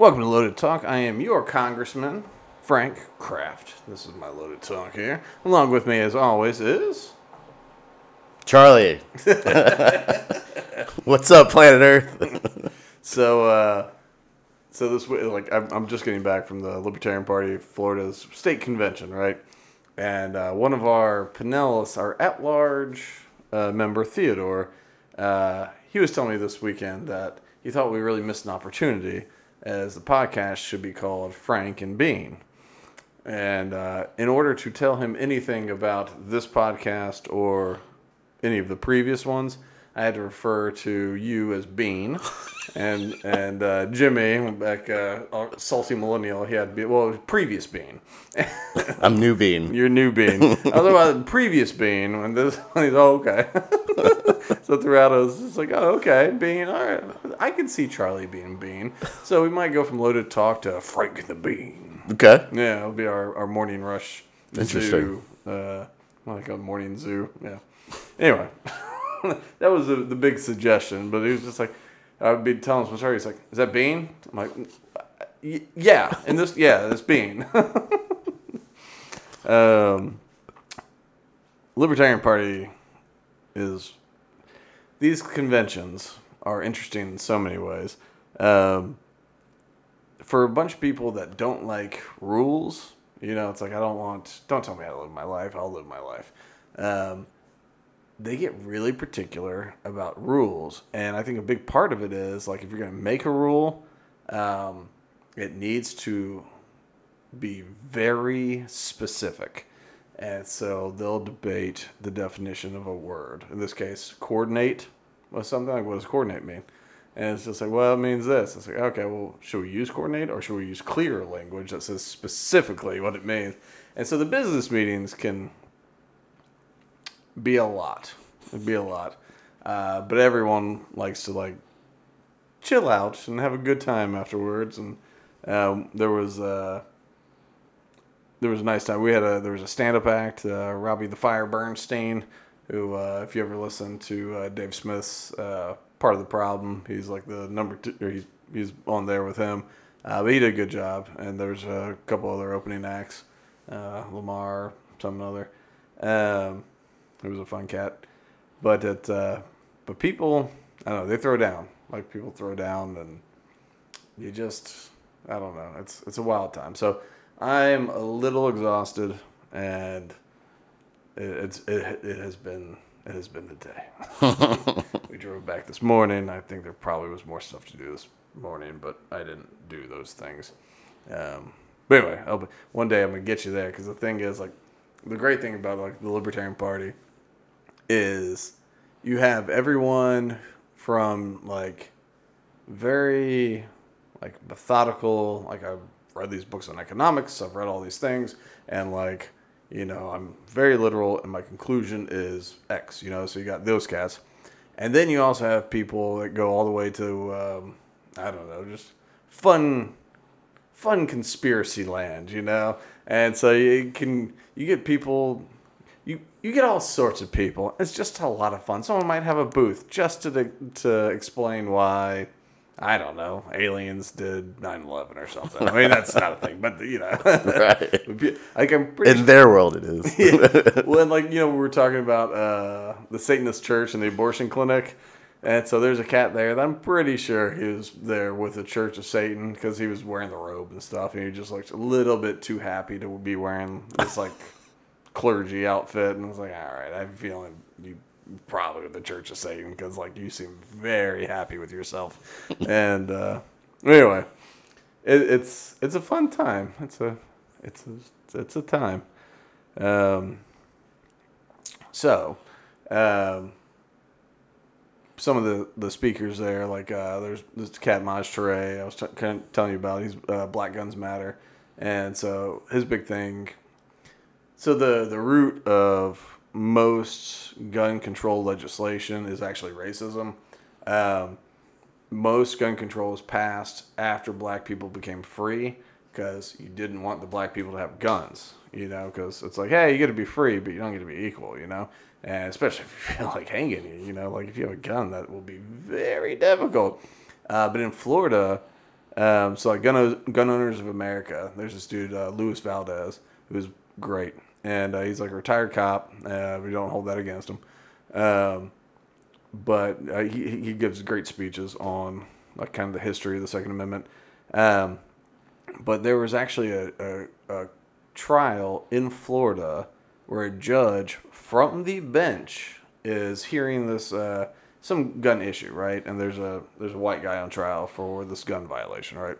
Welcome to Loaded Talk. I am your Congressman, Frank Kraft. This is my Loaded Talk here. Along with me, as always, is. Charlie. What's up, planet Earth? So, uh, so this way, like, I'm, I'm just getting back from the Libertarian Party of Florida's state convention, right? And uh, one of our panelists, our at-large uh, member, Theodore, uh, he was telling me this weekend that he thought we really missed an opportunity, as the podcast should be called Frank and Bean. And uh, in order to tell him anything about this podcast or any of the previous ones, I had to refer to you as Bean, and and uh, Jimmy, like uh, salty millennial, he had be well previous Bean. I'm New Bean. You're new Bean. Otherwise, previous Bean. And this, he's oh okay. so throughout, I was just like, oh okay, Bean. All right, I can see Charlie being Bean. So we might go from loaded talk to Frank the Bean. Okay. Yeah, it'll be our, our morning rush. Interesting. Zoo, uh, like a morning zoo. Yeah. Anyway, that was the, the big suggestion, but he was just like, I'd be telling him, sorry, he's like, is that Bean? I'm like, "Y- yeah, and this, yeah, this Bean. um, Libertarian Party is, these conventions are interesting in so many ways. Um, for a bunch of people that don't like rules, you know, it's like I don't want. Don't tell me how to live my life. I'll live my life. Um, they get really particular about rules, and I think a big part of it is like if you're going to make a rule, um, it needs to be very specific. And so they'll debate the definition of a word. In this case, coordinate was something like, what does coordinate mean? And it's just like, well, it means this. It's like, okay, well, should we use coordinate or should we use clear language that says specifically what it means? And so the business meetings can be a lot. It'd be a lot. Uh, but everyone likes to like chill out and have a good time afterwards. And um, there was uh, there was a nice time. We had a there was a stand up act. Uh, Robbie the Fire Bernstein, who uh, if you ever listen to uh, Dave Smith's uh, part of the problem, he's like the number two. He's he's on there with him. But he did a good job. And there's a couple other opening acts. Lamar, some other. Um, he was a fun cat. But it, uh, but people, I don't know, they throw down. Like people throw down, and you just, I don't know. It's it's a wild time. So I'm a little exhausted, and it, it's it, it has been it has been the day. we drove back this morning. I think there probably was more stuff to do this morning, but I didn't do those things. Um, but anyway, I'll be, one day I'm gonna get you there because the thing is like the great thing about like the Libertarian Party is you have everyone from like very like methodical like I've read these books on economics, I've read all these things and like you know, I'm very literal and my conclusion is X, you know, so you got those cats. And then you also have people that go all the way to um, I don't know, just fun fun conspiracy land, you know? And so you can you get people you get all sorts of people. It's just a lot of fun. Someone might have a booth just to to explain why I don't know, aliens did 9/11 or something. I mean, that's not a thing, but you know, Right. like I'm pretty In their world, it is. yeah. Well, and like you know, we were talking about uh, the Satanist church and the abortion clinic, and so there's a cat there that I'm pretty sure he was there with the Church of Satan because he was wearing the robe and stuff, and he just looked a little bit too happy to be wearing this like clergy outfit, and I was like, all right, I'm feeling you probably with the Church of Satan because like you seem very happy with yourself, and uh, anyway, it, it's it's a fun time. It's a it's a, it's a time. Um, so, um, some of the, the speakers there, like uh, there's this cat Maj Toure, I was t- kind of telling you about. He's uh, Black Guns Matter, and so his big thing. So the the root of most gun control legislation is actually racism. Um, most gun control was passed after black people became free because you didn't want the black people to have guns, you know, because it's like, hey, you get to be free, but you don't get to be equal, you know, and especially if you feel like hanging you, you know, like if you have a gun, that will be very difficult. Uh, but in Florida, Um, so like gun gun owners of America. There's this dude uh, Luis Valdes who's great, and uh, he's like a retired cop. Uh, we don't hold that against him. Um, but uh, he he gives great speeches on like kind of the history of the Second Amendment. Um, but there was actually a, a, a trial in Florida where a judge from the bench is hearing this uh, some gun issue, right? And there's a there's a white guy on trial for this gun violation, right?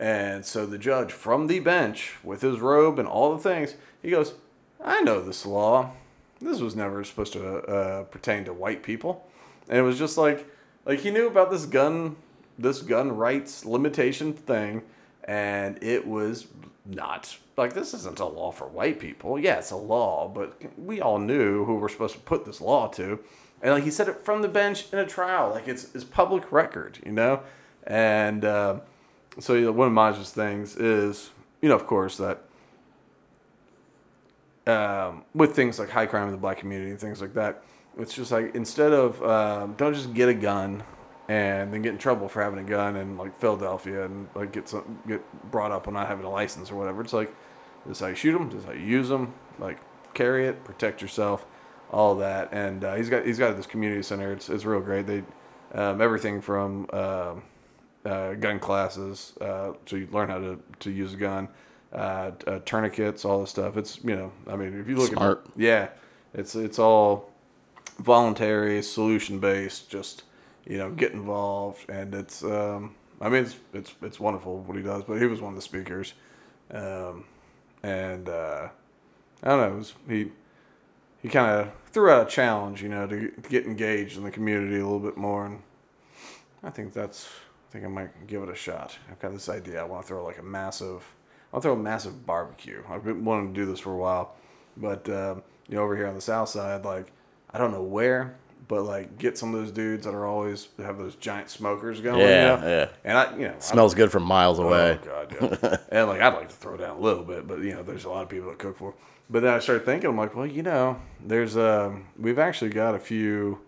And so the judge from the bench with his robe and all the things, he goes, "I know this law. This was never supposed to uh, pertain to white people." And it was just like like he knew about this gun this gun rights limitation thing and it was not like this isn't a law for white people. Yeah, it's a law, but we all knew who we're supposed to put this law to. And like he said it from the bench in a trial, like it's it's public record, you know. And uh, so you know, one of Maj's things is, you know, of course that um, with things like high crime in the black community and things like that, it's just like instead of um, don't just get a gun and then get in trouble for having a gun in like Philadelphia and like get some get brought up on not having a license or whatever. It's like this is how you shoot them, this is how you use them, like carry it, protect yourself, all that. And uh, he's got he's got this community center. It's it's real great. They um, everything from uh, uh, gun classes, uh, so you learn how to, to use a gun, uh, uh, tourniquets, all this stuff. It's you know, I mean, if you look Smart. at yeah, it's it's all voluntary, solution based. Just you know, get involved, and it's um, I mean, it's it's it's wonderful what he does. But he was one of the speakers, um, and uh, I don't know, it was, he he kind of threw out a challenge, you know, to, to get engaged in the community a little bit more, and I think that's I think I might give it a shot. I've got this idea. I want to throw like a massive, I want to throw a massive barbecue. I've been wanting to do this for a while, but um, you know, over here on the south side, like I don't know where, but like get some of those dudes that are always have those giant smokers going. Yeah, you know? yeah. And I, you know, I- Smells good from miles away. Oh god, yeah. and like I'd like to throw down a little bit, but you know, there's a lot of people that cook for. But then I started thinking, I'm like, well, you know, there's um, we've actually got a few,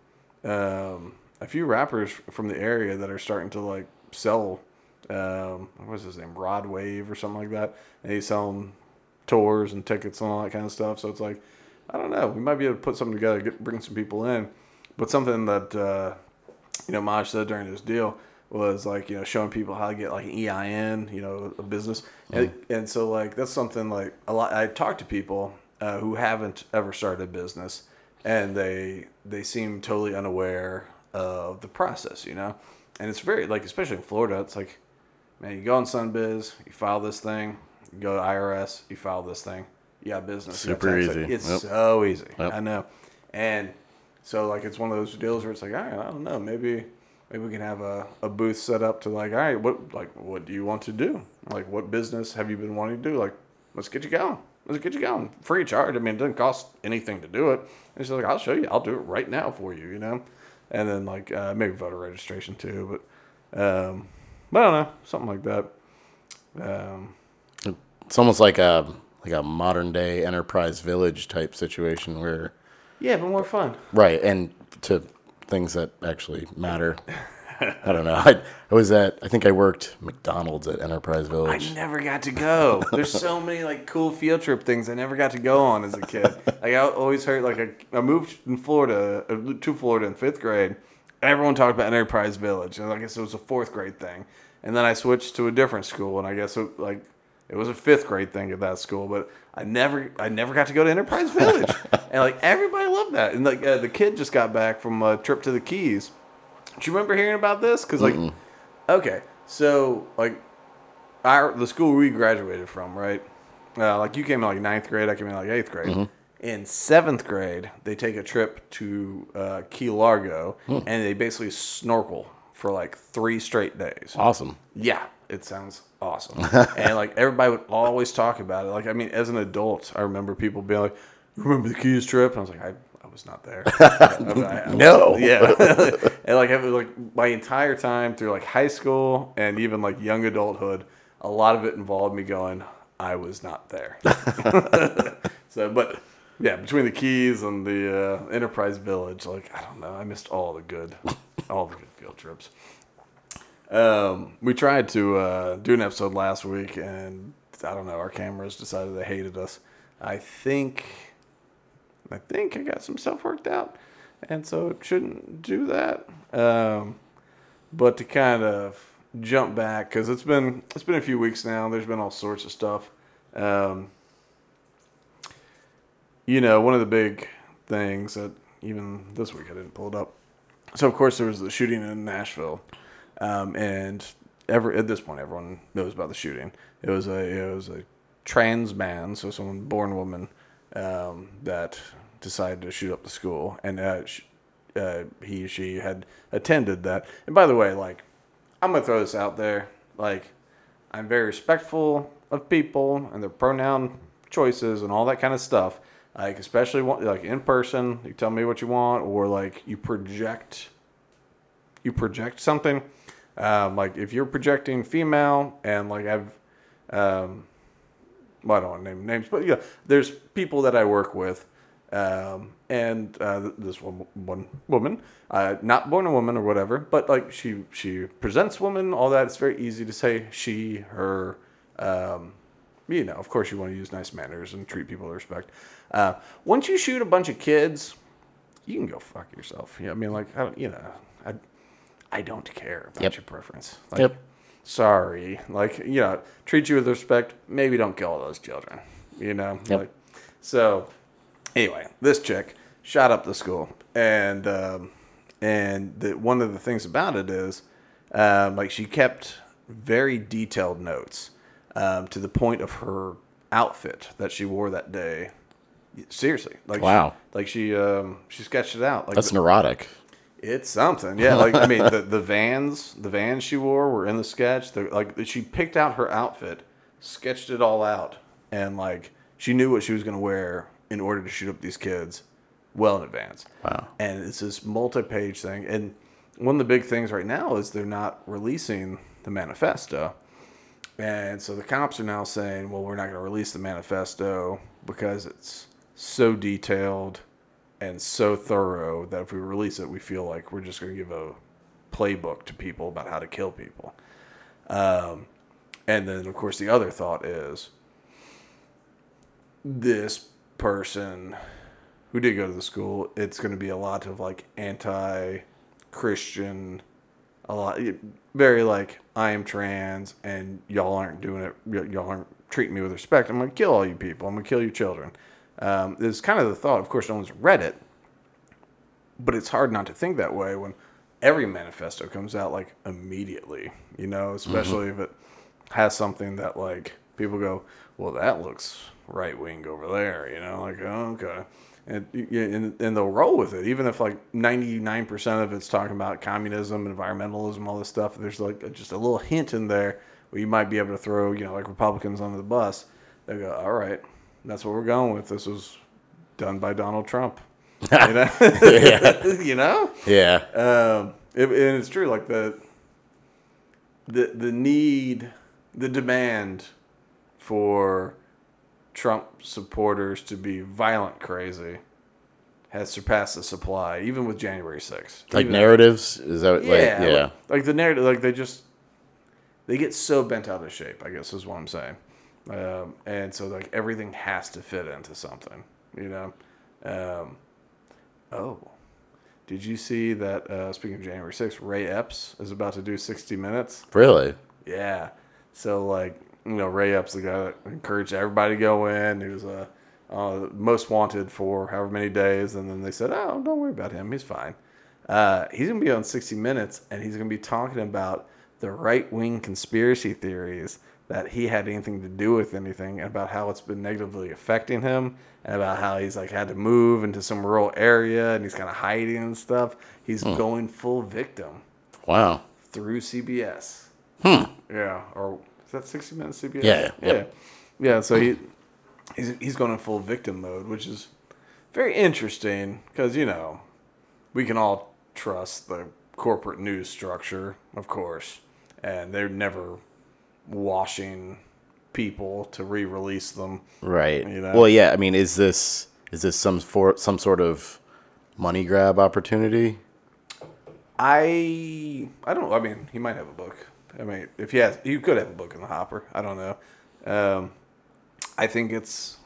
um, a few rappers from the area that are starting to like sell, um, what was his name, Rod Wave or something like that, and he's selling tours and tickets and all that kind of stuff. So it's like, I don't know, we might be able to put something together, get, bring some people in, but something that. Uh, you know, Maj said during this deal was like, you know, showing people how to get like an EIN, you know, a business. And, and so like, that's something like a lot, I talk to people uh, who haven't ever started a business and they, they seem totally unaware of the process, you know? And it's very like, especially in Florida, it's like, man, you go on Sunbiz, you file this thing, you go to IRS, you file this thing, you got business. Super easy. It's Yep. so easy. Yep. I know. And so like it's one of those deals where it's like, all right, I don't know, maybe maybe we can have a, a booth set up to like, all right, what like what do you want to do? Like what business have you been wanting to do? Like, let's get you going. Let's get you going. Free charge. I mean, it doesn't cost anything to do it. And she's like, I'll show you. I'll do it right now for you, you know? And then like uh, maybe voter registration too, but um but I don't know, something like that. Um It's almost like a like a modern day enterprise village type situation where yeah, but more fun. right and to things that actually matter. I don't know. I, I was at I think I worked McDonald's at Enterprise Village. I never got to go. There's so many like cool field trip things I never got to go on as a kid. Like I always heard like I, I moved in Florida uh, to Florida in fifth grade. Everyone talked about Enterprise Village, and I guess it was a fourth grade thing. And then I switched to a different school, and I guess it, like it was a fifth grade thing at that school. But I never I never got to go to Enterprise Village, and like everybody loved that. And like uh, the kid just got back from a trip to the Keys. Do you remember hearing about this? Because like, okay, so like our the school we graduated from, right? Uh, like you came in like ninth grade, I came in like eighth grade. In seventh grade, they take a trip to uh, Key Largo, and they basically snorkel for like three straight days. Awesome. Yeah, it sounds awesome. and like everybody would always talk about it. Like I mean, as an adult, I remember people being like, "Remember the Keys trip?" And I was like, "I, I was not there." I- I- No. yeah, and like was like my entire time through like high school and even like young adulthood, a lot of it involved me going, "I was not there." so, but yeah, between the Keys and the uh, Enterprise Village, like I don't know, I missed all the good, all the good field trips. Um, we tried to uh, do an episode last week, and I don't know. Our cameras decided they hated us. I think, I think I got some stuff worked out, and so it shouldn't do that. Um, but to kind of jump back because it's been it's been a few weeks now. There's been all sorts of stuff. Um, you know, one of the big things that even this week I didn't pull it up. So of course there was the shooting in Nashville, um, and ever at this point everyone knows about the shooting. It was a it was a trans man, so someone born woman, um, that decided to shoot up the school, and uh, sh- uh, he she had attended that. And by the way, like I'm gonna throw this out there, like I'm very respectful of people and their pronoun choices and all that kind of stuff. Like especially like in person, you tell me what you want, or like you project, you project something. Um, like if you're projecting female, and like I've, um, well, I don't want to name names, but yeah, there's people that I work with, um, and uh, this one one woman, uh, not born a woman or whatever, but like she she presents woman, all that. It's very easy to say she, her. Um, you know, of course, you want to use nice manners and treat people with respect. Uh, once you shoot a bunch of kids, you can go fuck yourself. You know, I mean, like, I don't, you know, I, I don't care about Yep. your preference. Like, Yep. Sorry, like, you know, treat you with respect. Maybe don't kill all those children. You know, Yep. like, so. Anyway, this chick shot up the school, and um, and the, one of the things about it is, um, like, she kept very detailed notes um, to the point of her outfit that she wore that day. Seriously, like Wow. like she um, she sketched it out. Like That's neurotic. it's something, yeah. Like I mean, the, the vans, the vans she wore were in the sketch. The, like she picked out her outfit, sketched it all out, and like she knew what she was gonna wear in order to shoot up these kids, well in advance. Wow. And it's this multi-page thing. And one of the big things right now is they're not releasing the manifesto. And so the cops are now saying, well, we're not going to release the manifesto because it's so detailed and so thorough that if we release it, we feel like we're just going to give a playbook to people about how to kill people. Um, and then, of course, the other thought is this person who did go to the school, it's going to be a lot of like anti Christian, a lot, very like, I am trans and y'all aren't doing it, y- y'all aren't treating me with respect. I'm going to kill all you people. I'm going to kill your children. Um, it's kind of the thought. Of course, no one's read it, but it's hard not to think that way when every manifesto comes out like immediately, you know, especially if it has something that like people go, well, that looks right wing over there, you know, like, oh, okay. And, yeah, and, and they'll roll with it, even if like 99% of it's talking about communism, environmentalism, all this stuff. There's like a, just a little hint in there where you might be able to throw, you know, like Republicans under the bus. They go, all right, that's what we're going with. This was done by Donald Trump. You know? you know? Yeah. Um, it, and it's true. Like the the the need, the demand for Trump supporters to be violent crazy has surpassed the supply, even with January 6th. Like Even- narratives? Is that yeah, like yeah? Like, like the narrative, like they just they get so bent out of shape. I guess is what I'm saying. Um, and so like everything has to fit into something, you know. Um, oh, did you see that? Uh, speaking of January 6th, Ray Epps is about to do 60 Minutes. Really? Yeah. So like you know Ray Epps, the guy that encouraged everybody to go in. He was uh, uh, most wanted for however many days, and then they said, "Oh, don't worry about him. He's fine." Uh, he's gonna be on 60 Minutes, and he's gonna be talking about the right wing conspiracy theories that he had anything to do with anything, and about how it's been negatively affecting him, and about how he's like had to move into some rural area and he's kind of hiding and stuff. He's going full victim Wow. through CBS. Hmm. Yeah, or is that 60 Minutes CBS? Yeah, yeah, yep. yeah. So he he's he's going in full victim mode, which is very interesting because you know we can all trust the corporate news structure, of course, and they're never washing people to re-release them. Right. You know? Well, yeah. I mean, is this is this some for some sort of money grab opportunity? I I don't. I mean, he might have a book. I mean, if he has, he could have a book in the hopper. I don't know. Um, I think it's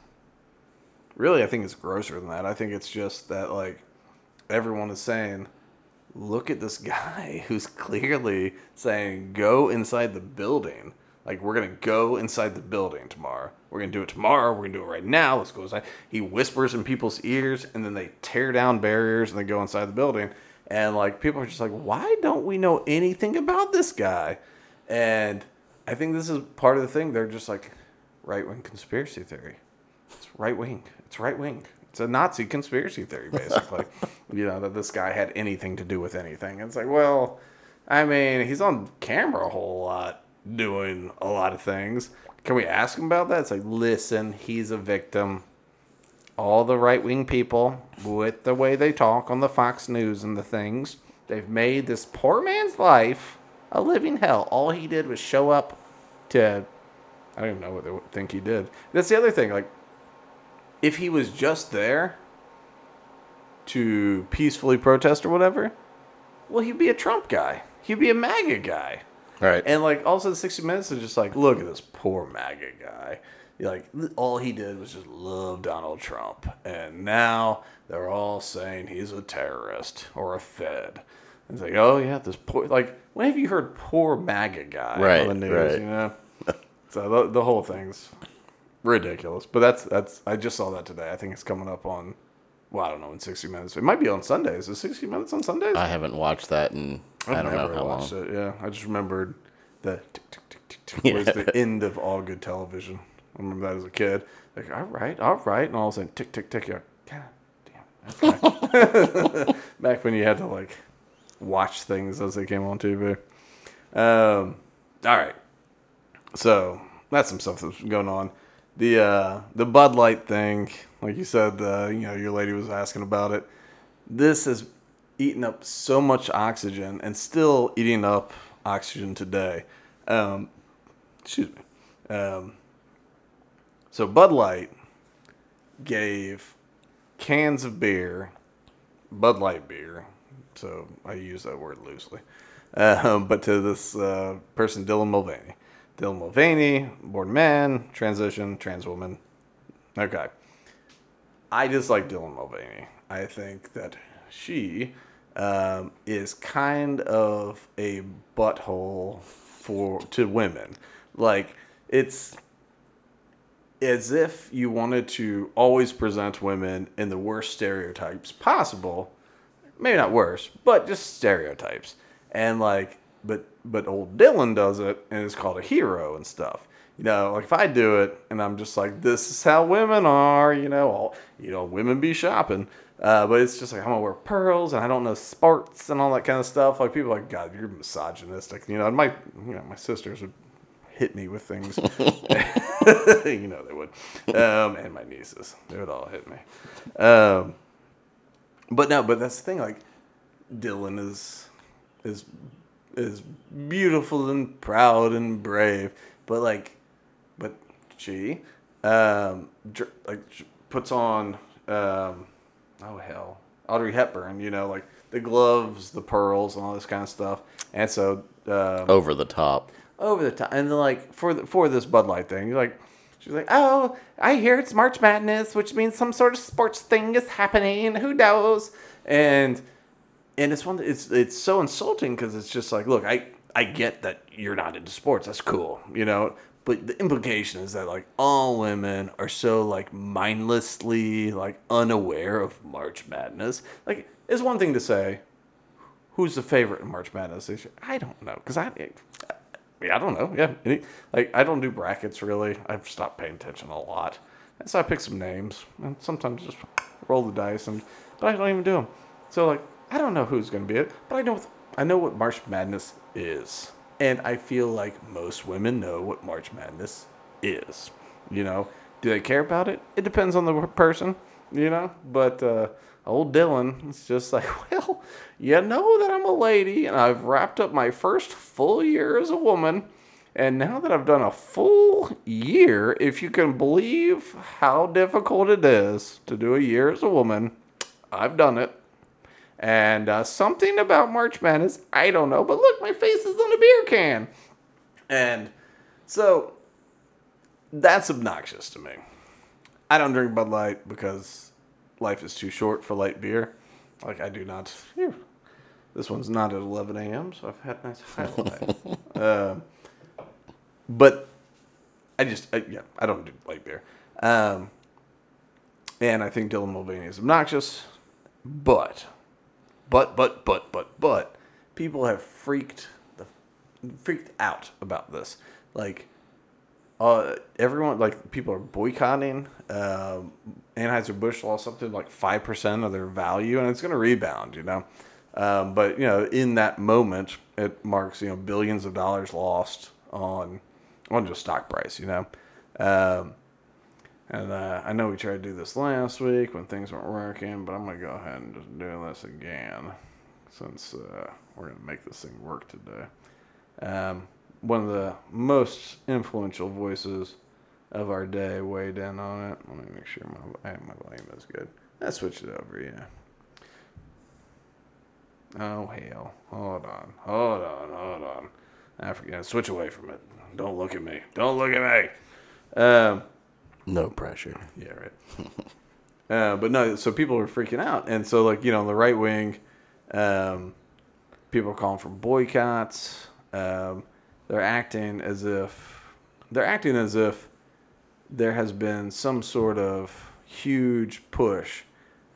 really. I think it's grosser than that. I think it's just that like everyone is saying, look at this guy who's clearly saying go inside the building. Like we're gonna go inside the building tomorrow. We're gonna do it tomorrow. We're gonna do it right now. Let's go inside. He whispers in people's ears, and then they tear down barriers and they go inside the building. And like people are just like, why don't we know anything about this guy? And I think this is part of the thing. They're just like right wing conspiracy theory. It's right wing. It's right wing. It's a Nazi conspiracy theory, basically. you know that this guy had anything to do with anything. It's like, well, I mean, he's on camera a whole lot doing a lot of things. Can we ask him about that? It's like, listen, he's a victim. All the right wing people, with the way they talk on the Fox News and the things, they've made this poor man's life a living hell. All he did was show up to, I don't even know what they think he did. That's the other thing. Like, if he was just there to peacefully protest or whatever, well, he'd be a Trump guy. He'd be a MAGA guy. Right. And like also the 60 Minutes is just like, look at this poor MAGA guy. Like all he did was just love Donald Trump, and now they're all saying he's a terrorist or a Fed. It's like, oh yeah, this poor. Like, when have you heard poor MAGA guy Right, on the news? right. You know. so the, the whole thing's ridiculous. But that's that's. I just saw that today. I think it's coming up on. Well, I don't know in 60 Minutes. It might be on Sundays. Is 60 Minutes on Sundays? I haven't watched that in I I've don't know never how watched long. it. Yeah, I just remembered the tick tick tick tick tick Yeah. was the end of all good television. I remember that as a kid. Like, all right, all right, and all of a sudden, tick tick tick. You're like, God damn. Okay. Back when you had to like watch things as they came on TV. Um, all right, so that's some stuff that's going on. The uh, the Bud Light thing, like you said, uh, you know, your lady was asking about it. This has eaten up so much oxygen and still eating up oxygen today. Um, excuse me. Um, so Bud Light gave cans of beer, Bud Light beer. So I use that word loosely. Um, but to this uh, person, Dylan Mulvaney. Dylan Mulvaney, born man, transition, trans woman. Okay. I dislike Dylan Mulvaney. I think that she um, is kind of a butthole for to women. Like it's as if you wanted to always present women in the worst stereotypes possible. Maybe not worse, but just stereotypes. And like, but but old Dylan does it and it's called a hero and stuff. You know, like if I do it and I'm just like, this is how women are. You know, all you know, women be shopping. Uh, but it's just like I'm gonna wear pearls and I don't know sports and all that kind of stuff. Like people are like, God, you're misogynistic. You know, and my you know my sisters would hit me with things. you know they would, um, and my nieces they would all hit me. Um, but no, but that's the thing. Like Dylan is is is beautiful and proud and brave, but like, but she um, dr- like puts on um, oh hell, Audrey Hepburn. You know, like the gloves, the pearls, and all this kind of stuff. And so um, Over the top. over the top, and then like for the, for this Bud Light thing, you're like, she's like, oh, I hear it's March Madness, which means some sort of sports thing is happening. Who knows? And and it's one it's it's so insulting because it's just like, look, I I get that you're not into sports. That's cool, you know. But the implication is that like all women are so like mindlessly like unaware of March Madness. Like, it's one thing to say, who's the favorite in March Madness? I don't know because I, yeah, I don't know. Yeah, Any, like I don't do brackets really. I've stopped paying attention a lot, and so I pick some names and sometimes just roll the dice and, but I don't even do them. So like I don't know who's gonna be it, but I know I know what March Madness is, and I feel like most women know what March Madness is. You know, do they care about it? It depends on the person. You know, but. uh old Dylan is just like, well, you know that I'm a lady and I've wrapped up my first full year as a woman. And now that I've done a full year, if you can believe how difficult it is to do a year as a woman, I've done it. And uh, something about March Madness, I don't know, but look, my face is on a beer can. And so that's obnoxious to me. I don't drink Bud Light because life is too short for light beer. Like I do not. Phew. This one's not at 11 a.m., so I've had a nice highlight. uh, but I just, I, yeah, I don't do light beer. Um, and I think Dylan Mulvaney is obnoxious. But, but, but, but, but, but, people have freaked the freaked out about this. Like, uh, everyone, like, people are boycotting. Um, Anheuser Busch lost something like five percent of their value, and it's going to rebound. You know, um, but you know, in that moment, it marks you know billions of dollars lost on on just stock price. You know. Um, and uh, I know we tried to do this last week when things weren't working, but I'm going to go ahead and just do this again since uh, we're going to make this thing work today. Um, one of the most influential voices of our day weighed in on it. Let me make sure my, my volume is good. I switched it over, yeah. Oh, hell. Hold on. Hold on. Hold on. I forget. Switch away from it. Don't look at me. Don't look at me. Um, No pressure. yeah, right. uh, but no, so people are freaking out, and so like you know, the right wing, um, people are calling for boycotts. Um, they're acting as if they're acting as if there has been some sort of huge push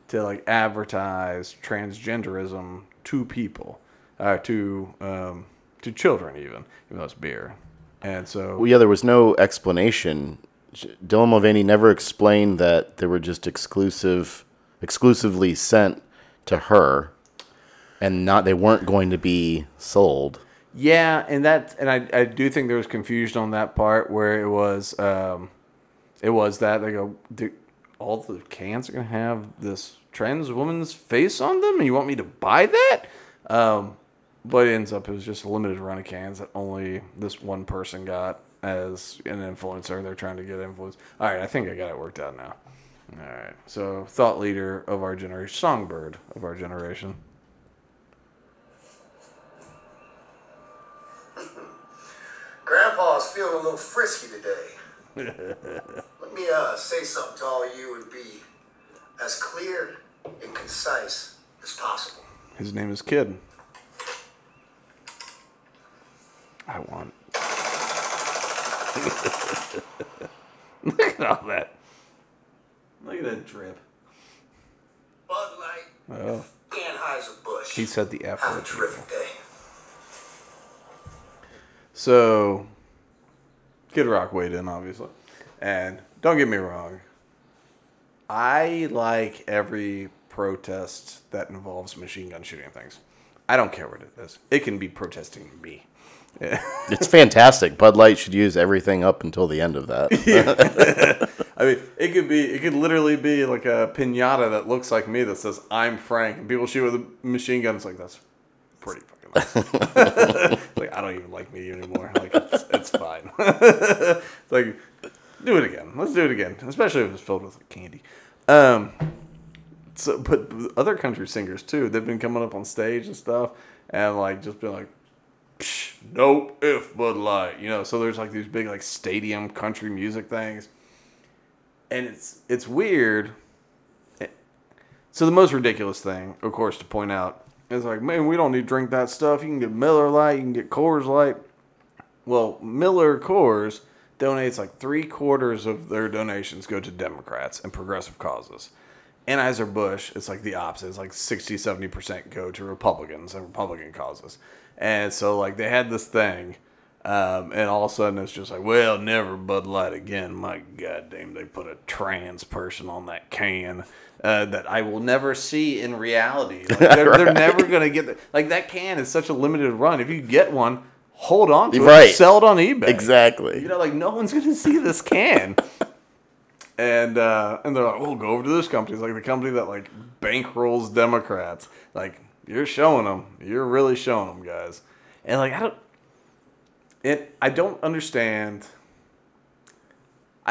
to like advertise transgenderism to people, uh, to um, to children even, even though it's beer, and so Well, yeah, there was no explanation. Dylan Mulvaney never explained that they were just exclusive, exclusively sent to her, and not they weren't going to be sold. Yeah, and that and I, I do think there was confusion on that part where it was um, it was that they go "Do- all the cans are gonna have this trans woman's face on them and you want me to buy that? Um, but it ends up it was just a limited run of cans that only this one person got as an influencer. They're trying to get influence. All right, I think I got it worked out now. All right, so thought leader of our generation, songbird of our generation. Grandpa's feeling a little frisky today. Let me uh, say something to all of you and be as clear and concise as possible. His name is Kid. I want. Look at all that. Look at that drip. Bud Light, Oh, Anheuser-Busch. he said the F Have a terrific day. So, Kid Rock weighed in, obviously. And don't get me wrong, I like every protest that involves machine gun shooting things. I don't care what it is. It can be protesting me. It's fantastic. Bud Light should use everything up until the end of that. I mean, it could be, it could literally be like a pinata that looks like me that says "I'm Frank," and people shoot with a machine gun. It's like that's pretty Like I don't even like me anymore. Like it's, it's fine. it's like do it again. Let's do it again, especially if it's filled with candy. Um, so, but other country singers too, they've been coming up on stage and stuff, and like just been like, nope, if Bud Light, you know. So there's like these big like stadium country music things, and it's it's weird. So the most ridiculous thing, of course, to point out is like, man, we don't need to drink that stuff. You can get Miller Lite, you can get Coors Light. Well, Miller Coors donates like three quarters of their donations go to Democrats and progressive causes. Anheuser Busch, it's like the opposite. It's like 60, 70% go to Republicans and Republican causes. And so, like, they had this thing, um, and all of a sudden it's just like, well, never Bud Light again. My goddamn, they put a trans person on that can uh, that I will never see in reality. Like, they're, they're never going to get the, like that can is such a limited run. If you get one, hold on to it, sell it on eBay. exactly. You know, like no one's gonna see this can. and uh, and they're like, we'll go over to this company. It's like the company that like bankrolls Democrats. Like you're showing them, you're really showing them, guys. And like I don't, it I don't understand.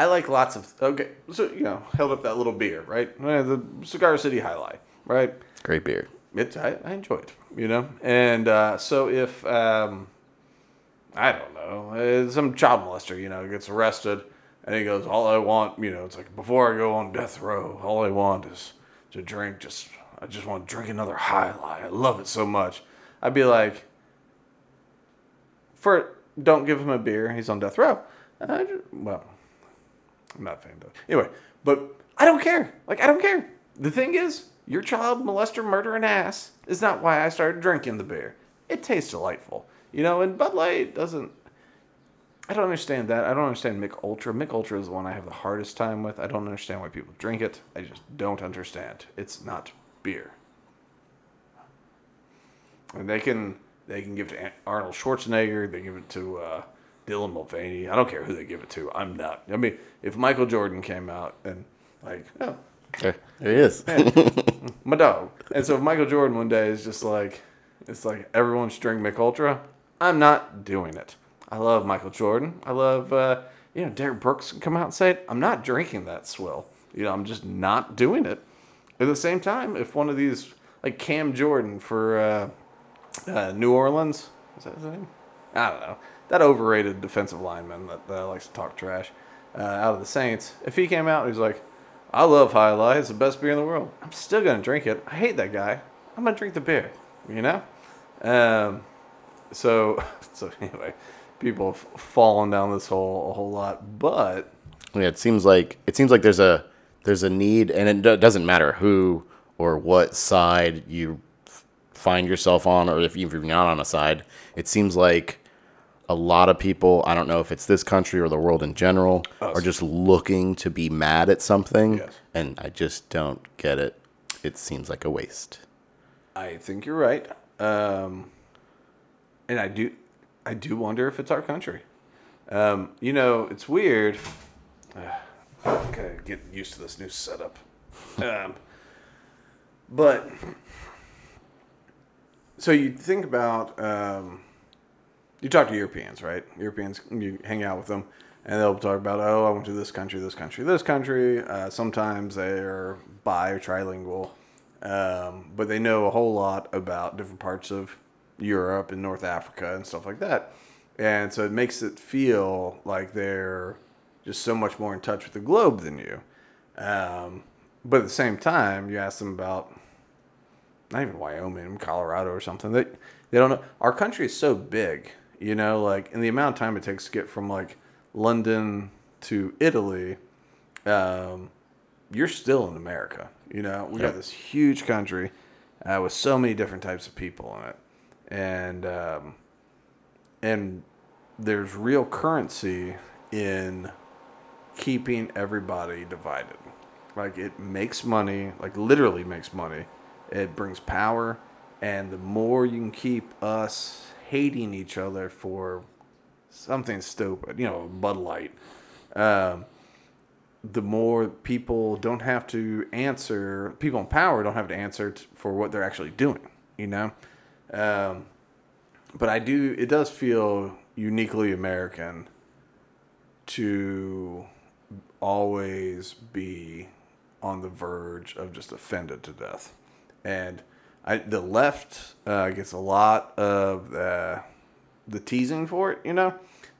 I like lots of okay, so you know, held up that little beer, right? Eh, The Cigar City High Life, right? Great beer. it I, I enjoy it, you know. And uh, so if um, I don't know, uh, some child molester, you know, gets arrested, and he goes, all I want, you know, it's like before I go on death row, all I want is to drink. Just I just want to drink another High Life. I love it so much. I'd be like, for don't give him a beer. He's on death row. Well, I'm not a fan of. Anyway, but I don't care. Like I don't care. The thing is, your child molester, murdering ass is not why I started drinking the beer. It tastes delightful, you know. And Bud Light doesn't. I don't understand that. I don't understand Mich Ultra. Mich Ultra is the one I have the hardest time with. I don't understand why people drink it. I just don't understand. It's not beer. And they can they can give it to Arnold Schwarzenegger. They give it to uh, Dylan Mulvaney. I don't care who they give it to. I'm not. I mean, if Michael Jordan came out and like, oh, There, he is. my dog. And so if Michael Jordan one day is just like, it's like everyone should drink Mich Ultra. I'm not doing it. I love Michael Jordan. I love, uh, you know, Derrick Brooks can come out and say it. I'm not drinking that swill. You know, I'm just not doing it. At the same time, if one of these, like Cam Jordan for uh, uh, New Orleans, is that his name? I don't know. That overrated defensive lineman that, that likes to talk trash uh, out of the Saints. If he came out and he's like, I love High Life. It's the best beer in the world. I'm still gonna drink it. I hate that guy. I'm gonna drink the beer. You know. Um. So so anyway, people have fallen down this hole a whole lot, but Yeah, it seems like it seems like there's a there's a need, and it do- doesn't matter who or what side you find yourself on, or if you're not on a side. It seems like a lot of people. I don't know if it's this country or the world in general, are just looking to be mad at something, Yes. and I just don't get it. It seems like a waste. I think you're right. Um. And I do, I do wonder if it's our country. Um. You know, it's weird. Uh, gotta get used to this new setup. Um. But so you think about um, you talk to Europeans, right? Europeans, you hang out with them, and they'll talk about, oh, I went to this country, this country, this country. Uh, sometimes they're bi or trilingual, um, but they know a whole lot about different parts of Europe and North Africa and stuff like that. And so it makes it feel like they're just so much more in touch with the globe than you. Um, but at the same time, you ask them about not even Wyoming, Colorado or something. They they don't know. Our country is so big, you know, like in the amount of time it takes to get from like London to Italy, um, you're still in America. You know, we got this huge country uh, with so many different types of people in it, and um, and there's real currency in keeping everybody divided. Like it makes money, like literally makes money. It brings power, and the more you can keep us hating each other for something stupid, you know, Bud Light, um, the more people don't have to answer. People in power don't have to answer t- for what they're actually doing. You know. Um, but I do. It does feel uniquely American to always be on the verge of just offended to death, and I the left uh, gets a lot of the the teasing for it, you know,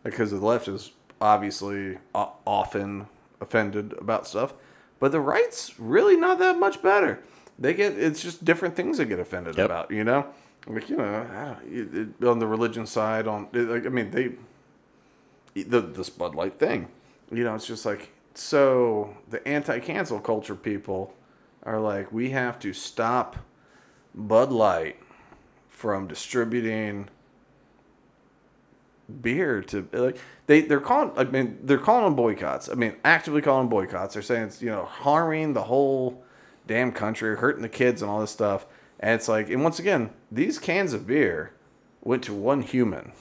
because the left is obviously o- often offended about stuff, but the right's really not that much better. They get it's just different things they get offended Yep. about, you know, like you know it- it- on the religion side, on it- like I mean they the the Spud Light thing. You know, it's just like so the anti-cancel culture people are like we have to stop Bud Light from distributing beer to like they they're calling I mean they're calling them boycotts. I mean actively calling them boycotts. They're saying it's you know harming the whole damn country, hurting the kids and all this stuff. And it's like and once again, these cans of beer went to one human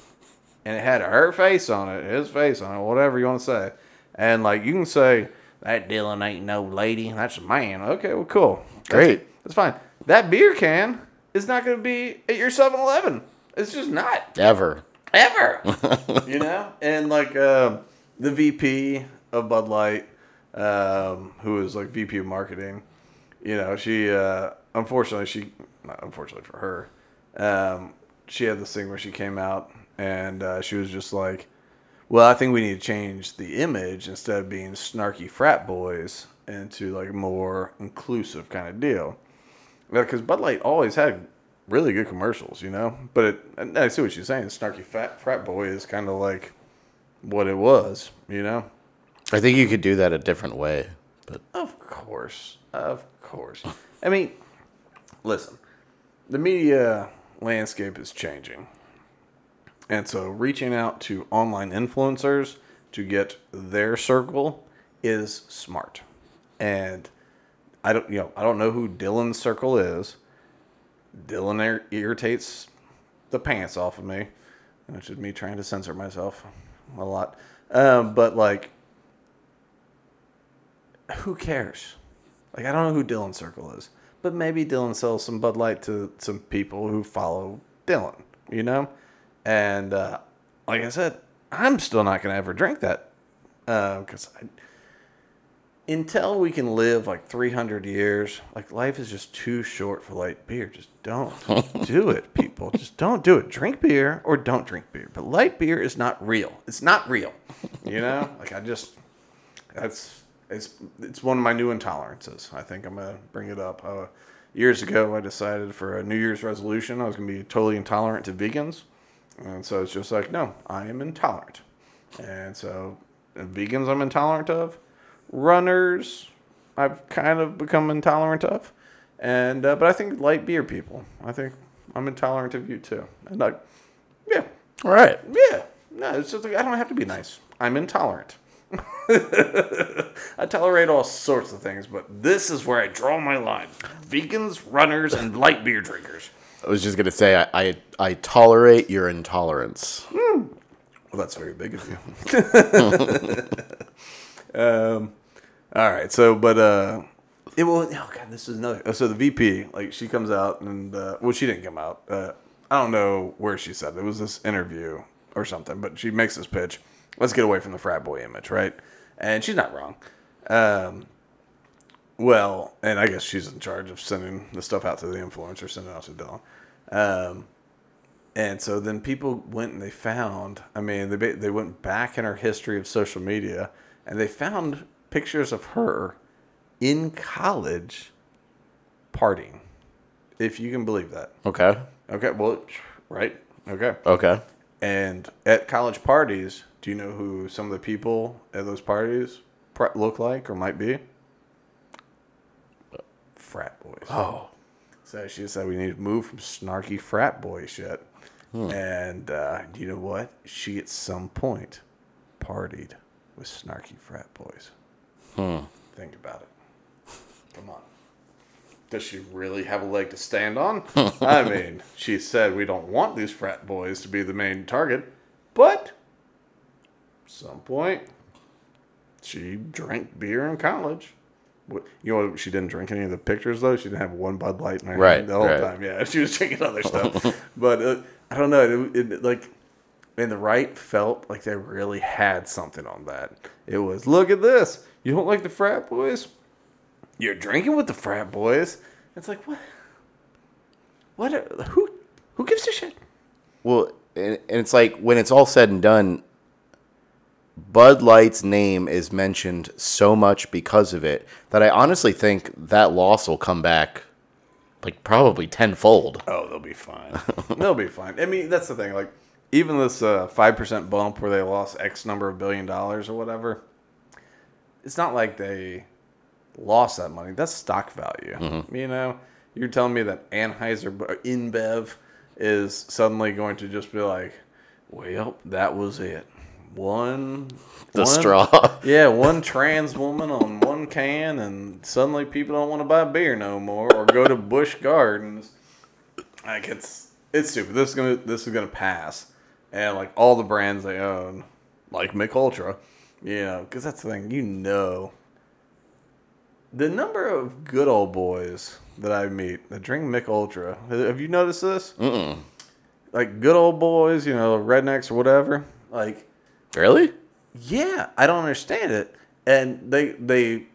and it had her face on it, his face on it, whatever you want to say. And like you can say that Dylan ain't no lady, that's a man. Okay, well, cool, That's- Great. that's, fine. That beer can is not going to be at your 7-Eleven. It's just not Ever. ever. you know, and like um the VP of Bud Light, um, who is like VP of marketing, you know, she uh, unfortunately, she, not unfortunately for her, um, she had this thing where she came out and uh, she was just like, well, I think we need to change the image instead of being snarky frat boys into like more inclusive kind of deal. Because Bud Light always had really good commercials, you know. But it, I see what you're saying. Snarky fat frat boy is kind of like what it was, you know. I think you could do that a different way, but Of course, of course. I mean, listen, the media landscape is changing. And so reaching out to online influencers to get their circle is smart. And I don't, you know, I don't know who Dylan's circle is. Dylan ir- irritates the pants off of me, which is me trying to censor myself a lot. Um, but like, who cares? Like, I don't know who Dylan's circle is, but maybe Dylan sells some Bud Light to some people who follow Dylan, you know? And uh, like I said, I'm still not to ever drink that because I until we can live like 300 years, like life is just too short for light beer. Just don't do it, people. Just don't do it. Drink beer or don't drink beer. But light beer is not real. It's not real. You know, like I just that's it's it's one of my new intolerances. I think I'm gonna bring it up. Uh, years ago, I decided for a New Year's resolution I was gonna be totally intolerant to vegans, and so it's just like no, I am intolerant, and so vegans I'm intolerant of runners I've kind of become intolerant of, and uh, but I think light beer people I think I'm intolerant of you too, and like yeah all right. yeah no it's just like I don't have to be nice I'm intolerant. I tolerate all sorts of things, but this is where I draw my line: vegans, runners, and light beer drinkers. I was just gonna say I I, I tolerate your intolerance. Well, that's very big of you. um, all right. So, but uh, it will. Oh god, this is another. oh, So the VP, like, she comes out and uh, well, she didn't come out. Uh, I don't know where she said it. was this interview or something, but she makes this pitch. Let's get away from the frat boy image, right? And she's not wrong. Um, well, and I guess she's in charge of sending the stuff out to the influencer, sending out to Dylan. Um, and so then people went and they found, I mean, they, they went back in her history of social media and they found pictures of her in college partying. If you can believe that. Okay. Okay, well, right? Okay. Okay. And at college parties, do you know who some of the people at those parties pr- look like or might be? Frat boys. Oh. So she said we need to move from snarky frat boy shit. And uh, you know what? She at some point partied with snarky frat boys. Think about it. Come on. Does she really have a leg to stand on? I mean, she said we don't want these frat boys to be the main target, but some point she drank beer in college. You know, she didn't drink any of the pictures though. She didn't have one Bud Light in her Right, hand the whole right. time. Yeah, she was drinking other stuff. but uh, I don't know. It, it, like, and the right felt like they really had something on that. It was look at this. You don't like the frat boys? You're drinking with the frat boys. It's like what? What? are- Who? Who gives a shit? Well, and, and it's like when it's all said and done, Bud Light's name is mentioned so much because of it that I honestly think that loss will come back like probably tenfold. Oh, they'll be fine. they'll be fine. I mean, that's the thing. Like, even this uh, five percent bump where they lost X number of billion dollars or whatever, it's not like they lost that money. That's stock value. Mm-hmm. You know, you're telling me that Anheuser InBev is suddenly going to just be like, well, that was it. One The one- straw. yeah, one trans woman on one can, and suddenly people don't want to buy beer no more or go to Busch Gardens. Like it's it's stupid. This is gonna this is gonna pass, and like all the brands they own, like Mich Ultra, you know, because that's the thing. You know, the number of good old boys that I meet that drink Mich Ultra. Have you noticed this? Mm-mm. Like good old boys, you know, rednecks or whatever. Like Really? yeah, I don't understand it. And they they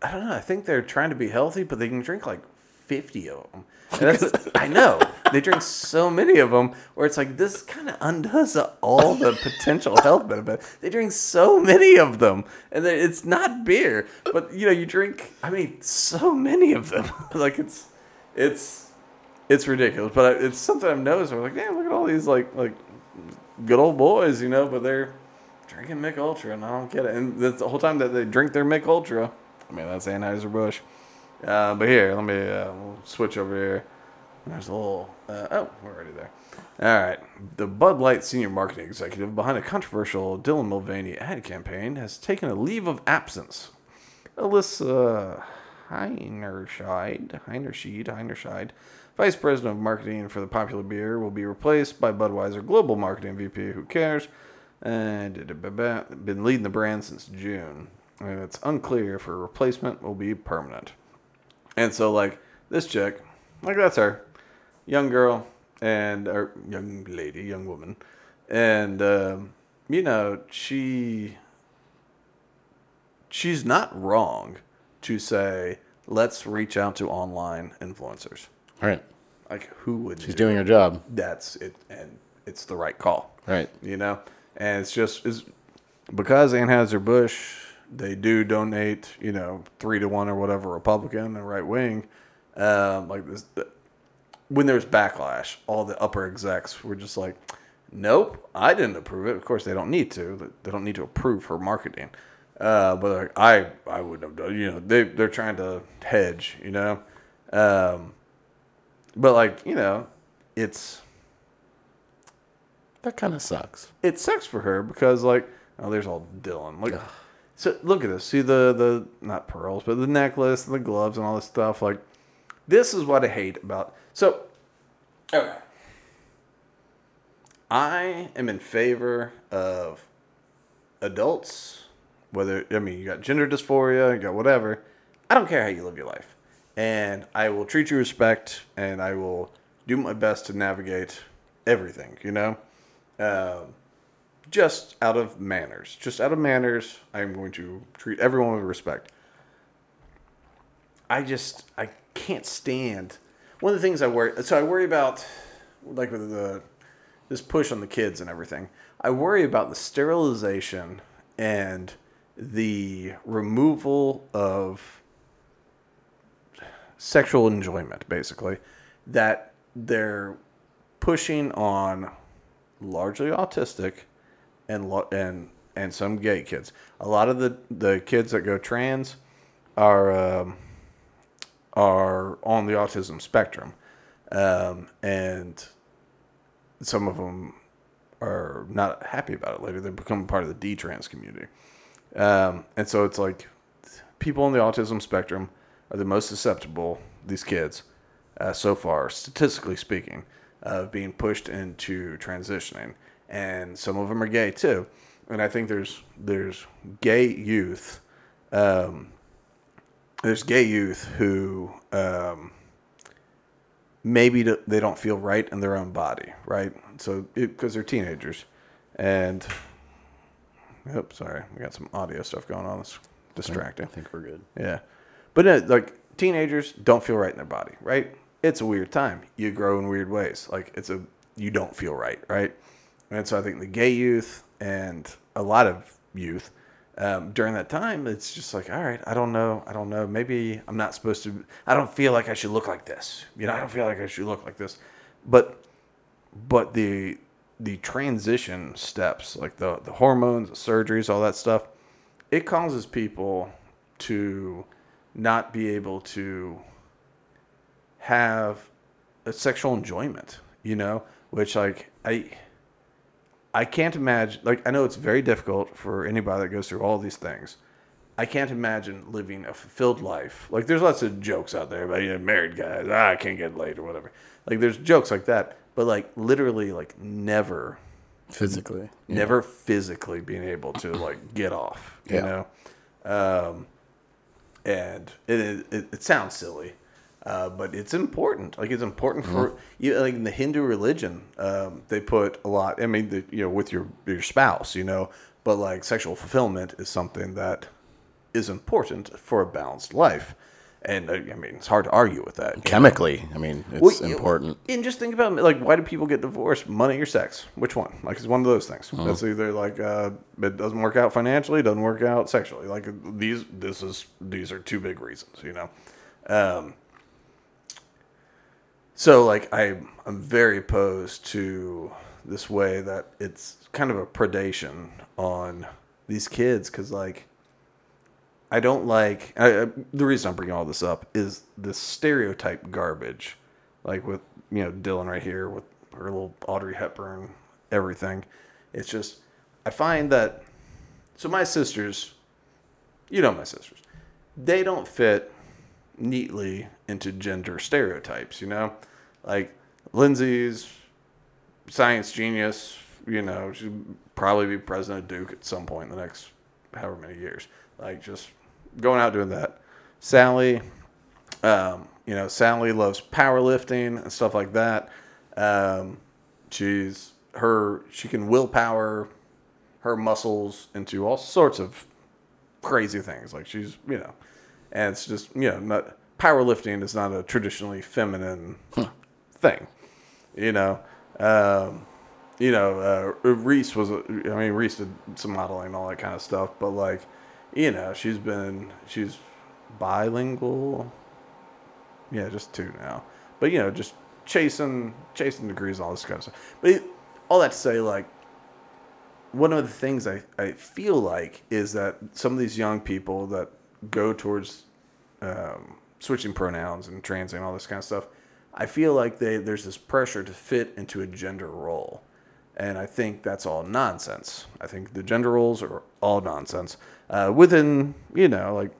I don't know, I think they're trying to be healthy, but they can drink like 50 of them. I know they drink so many of them, where it's like this kind of undoes all the potential health benefit. They drink so many of them, and it's not beer, but you know you drink. I mean, so many of them. like it's, it's, it's ridiculous. But I- it's something I've noticed. I'm like, damn, look at all these like like good old boys, you know, but they're drinking Mich Ultra, and I don't get it. And the whole time that they drink their Mich Ultra. I mean, that's Anheuser Busch. Uh, but here, let me uh, we'll switch over here. There's a little. Uh, oh, we're already there. All right. The Bud Light senior marketing executive behind a controversial Dylan Mulvaney ad campaign has taken a leave of absence. Alyssa Heinerscheid, Heinerscheid, Heinerscheid, vice president of marketing for the popular beer, will be replaced by Budweiser global marketing VP. Who cares? And been leading the brand since June, and it's unclear if her replacement will be permanent. And so, like this chick, like that's her, young girl and or young lady, young woman, and um, you know she she's not wrong to say let's reach out to online influencers. Right. Like who would She's doing her job. that's it, and it's the right call Right. you know and it's just is because anheuser busch they do donate you know three to one or whatever republican and right wing um, like this when there's backlash all the upper execs were just like nope i didn't approve it. Of course they don't need to they don't need to approve her marketing. Uh, but like i i wouldn't have done you know they, they're trying to hedge you know? Um, but like you know it's That kind of sucks. it sucks for her because like oh there's all Dylan. Like so look at this. See the the not pearls but the necklace and the gloves and all this stuff. Like this is what I hate about so okay. I am in favor of adults whether I mean you got gender dysphoria you got whatever. I don't care how you live your life. And I will treat you respect and I will do my best to navigate everything you know? Um, just out of manners. Just out of manners, I'm going to treat everyone with respect. I just I can't stand one of the things I worry. So I worry about like with the this push on the kids and everything. I worry about the sterilization and the removal of sexual enjoyment, basically, that they're pushing on largely autistic and lo- and and some gay kids. A lot of the the kids that go trans are um, are on the autism spectrum, um, and some of them are not happy about it later. They become part of the detrans community, um, and so it's like people on the autism spectrum are the most susceptible. These kids, uh, so far, statistically speaking, of being pushed into transitioning, and some of them are gay too. And I think there's there's gay youth, um, there's gay youth who um, maybe they don't feel right in their own body, right? So because they're teenagers, and oops, sorry, we got some audio stuff going on. It's distracting. I think we're good. Yeah, but uh, like teenagers don't feel right in their body, right? It's a weird time. You grow in weird ways. Like it's a you don't feel right, right? And so I think the gay youth and a lot of youth um, during that time, it's just like, all right, I don't know, I don't know. Maybe I'm not supposed to. I don't feel like I should look like this. You know, I don't feel like I should look like this. But but the the transition steps, like the the hormones, the surgeries, all that stuff, it causes people to not be able to have a sexual enjoyment, you know, which like I I can't imagine like I know it's very difficult for anybody that goes through all these things. I can't imagine living a fulfilled life. Like there's lots of jokes out there about you know married guys, ah, I can't get laid or whatever. Like there's jokes like that, but like literally like never Physically. never physically being able to like get off you Yeah. know um and it, it it sounds silly uh, but it's important like it's important for you like in the hindu religion um they put a lot i mean the, you know with your your spouse you know but like sexual fulfillment is something that is important for a balanced life and uh, I mean, it's hard to argue with that. you know? Chemically, I mean, it's Well, you- important. And just think about like why do people get divorced? Money or sex? Which one? Like it's one of those things. Uh-huh. It's either like uh, it doesn't work out financially, doesn't work out sexually. Like these, this is these are two big reasons. You know. Um, so like I I'm very opposed to this way that it's kind of a predation on these kids because like I don't like I, I- the reason I'm bringing all this up is this stereotype garbage, like with you know Dylan right here with her little Audrey Hepburn everything. It's just I find that so my sisters, you know my sisters, they don't fit neatly into gender stereotypes. You know, like Lindsay's science genius. You know, she'll probably be president of Duke at some point in the next however many years. Like just going out doing that. Sally, um, you know, Sally loves powerlifting and stuff like that. Um, she's her she can willpower her muscles into all sorts of crazy things. Like she's you know, and it's just you know not powerlifting is not a traditionally feminine thing. You know, um, you know, uh, Reese was. a- I mean, Reese did some modeling and all that kind of stuff, but like, you know, she's been she's bilingual. Yeah, just two now, but you know, just chasing chasing degrees and all this kind of stuff. But it, all that to say, like, one of the things I, I feel like is that some of these young people that go towards um, switching pronouns and trans and all this kind of stuff, I feel like they there's this pressure to fit into a gender role, and I think that's all nonsense. I think the gender roles are all nonsense. Uh, within you know like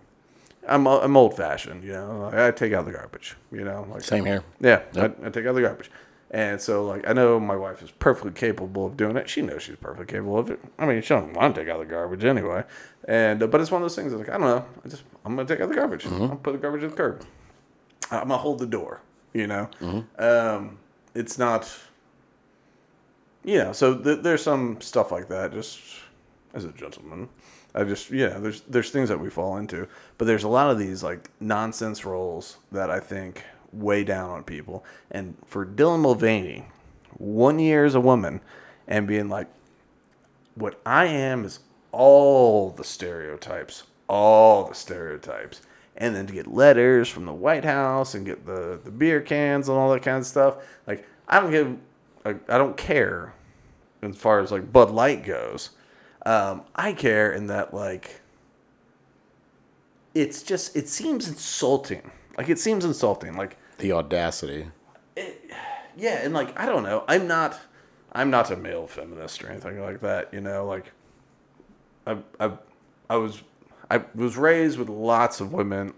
I'm I'm old fashioned, you know. Like, I take out the garbage, you know. Like Same here. yeah, I, I take out the garbage. And so, like, I know my wife is perfectly capable of doing it. She knows she's perfectly capable of it. I mean, she don't want to take out the garbage anyway. And uh, but it's one of those things. That's like I don't know. I just I'm gonna take out the garbage. I'm gonna put the garbage in the curb. I'm gonna hold the door. You know, um, it's not. You know, so th- there's some stuff like that. Just as a gentleman, I just yeah. There's there's things that we fall into, but there's a lot of these like nonsense roles that I think weigh down on people. And for Dylan Mulvaney, one year as a woman, and being like, what I am is all the stereotypes, all the stereotypes. And then to get letters from the White House and get the, the beer cans and all that kind of stuff. Like, I don't give, I, I don't care as far as like Bud Light goes. Um, I care in that, like, it's just, it seems insulting. Like, it seems insulting. Like, The audacity. yeah, and like I don't know, I'm not, I'm not a male feminist or anything like that. You know, like, I, I, I was, I was raised with lots of women,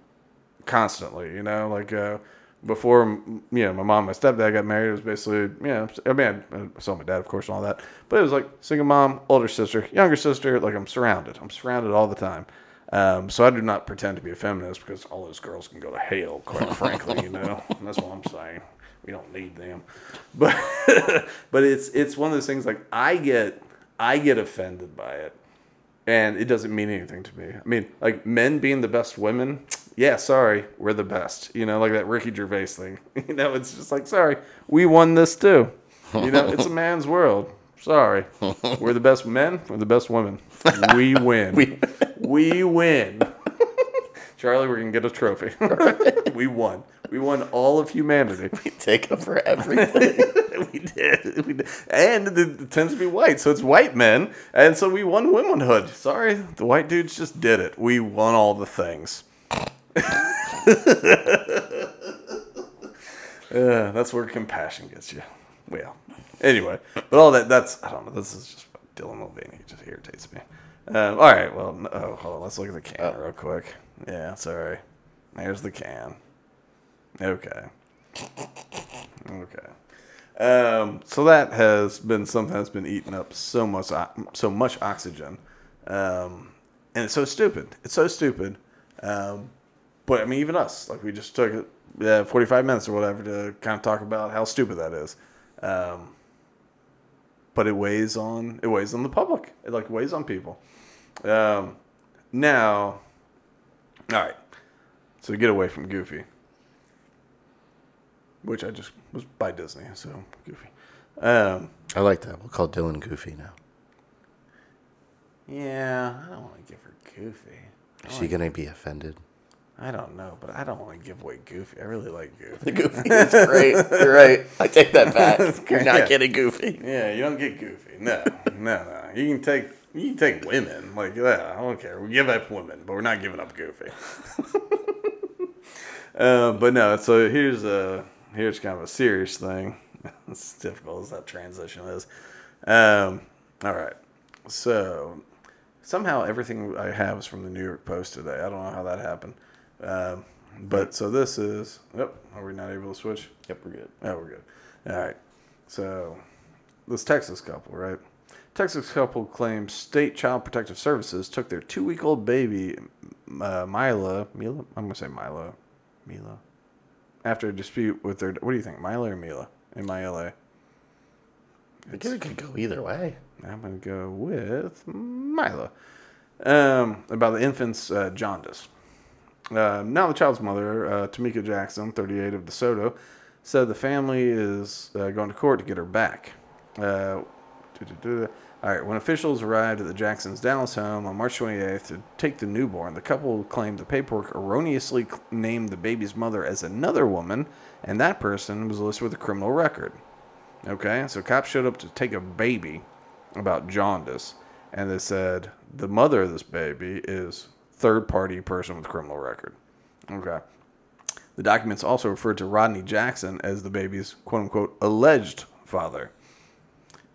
constantly. You know, like uh, before, you know, my mom, my stepdad got married. It was basically, you know, I mean, I saw my dad, of course, and all that, but it was like single mom, older sister, younger sister. Like I'm surrounded. I'm surrounded all the time. Um, so I do not pretend to be a feminist because all those girls can go to hell, quite frankly. You know, and that's what I'm saying. We don't need them, but but it's it's one of those things. Like I get I get offended by it, and it doesn't mean anything to me. I mean, like men being the best women. Yeah, sorry, we're the best. You know, like that Ricky Gervais thing. You know, it's just like sorry, we won this too. You know, it's a man's world. Sorry, we're the best men. We're the best women. We win. we, we win. Charlie, we're gonna get a trophy. we won. We won all of humanity. We take over everything. we did. We did. And it, tends to be white, so it's white men, and so we won womanhood. Sorry, the white dudes just did it. We won all the things. Uh, that's where compassion gets you. Well, anyway, but all that—that's I don't know. This is just Dylan Mulvaney. It just irritates me. Um, all right, well, no, oh, hold on. Let's look at the can real quick. Yeah, sorry. There's the can. Okay. Okay. Um, so that has been something that's been eating up so much so much oxygen, um, and it's so stupid. It's so stupid. Um, but I mean, even us, like we just took uh, forty five minutes or whatever to kind of talk about how stupid that is. Um, but it weighs on it weighs on the public. It like weighs on people. Um, now, all right. So get away from Goofy, which I just was by Disney, so Goofy. Um, I like that. We'll call Dylan Goofy now. yeah, I don't want to give her Goofy. Is she like- gonna be offended? I don't know, but I don't want to give away Goofy. I really like Goofy. The Goofy is great. You're right. I take that back. You're not Yeah. getting Goofy. Yeah, you don't get Goofy. No, no, no. You can take you can take women like that. I don't care. We give up women, but we're not giving up Goofy. uh, but no. So here's a here's kind of a serious thing. it's difficult as that transition is. Um, all right. So somehow everything I have is from the New York Post today. I don't know how that happened. Um, but so this is. Yep. Are we not able to switch? Yep, we're good. Oh, we're good. All right. So, this Texas couple, right? Texas couple claims state child protective services took their two-week-old baby, uh, Mila. Mila. I'm gonna say Mila. Mila. After a dispute with their. What do you think, Mila or Mila? M I L A. I guess it could go either way. I'm gonna go with Mila. Um, about the infant's uh, jaundice. Uh, now the child's mother, uh, Tamika Jackson, 38 of DeSoto, said the family is uh, going to court to get her back. Uh, all right, when officials arrived at the Jacksons' Dallas home on March 28th to take the newborn, the couple claimed the paperwork erroneously named the baby's mother as another woman, and that person was listed with a criminal record. Okay, so cops showed up to take a baby about jaundice, and they said the mother of this baby is third party person with criminal record. Okay. The documents also referred to Rodney Jackson as the baby's quote unquote alleged father.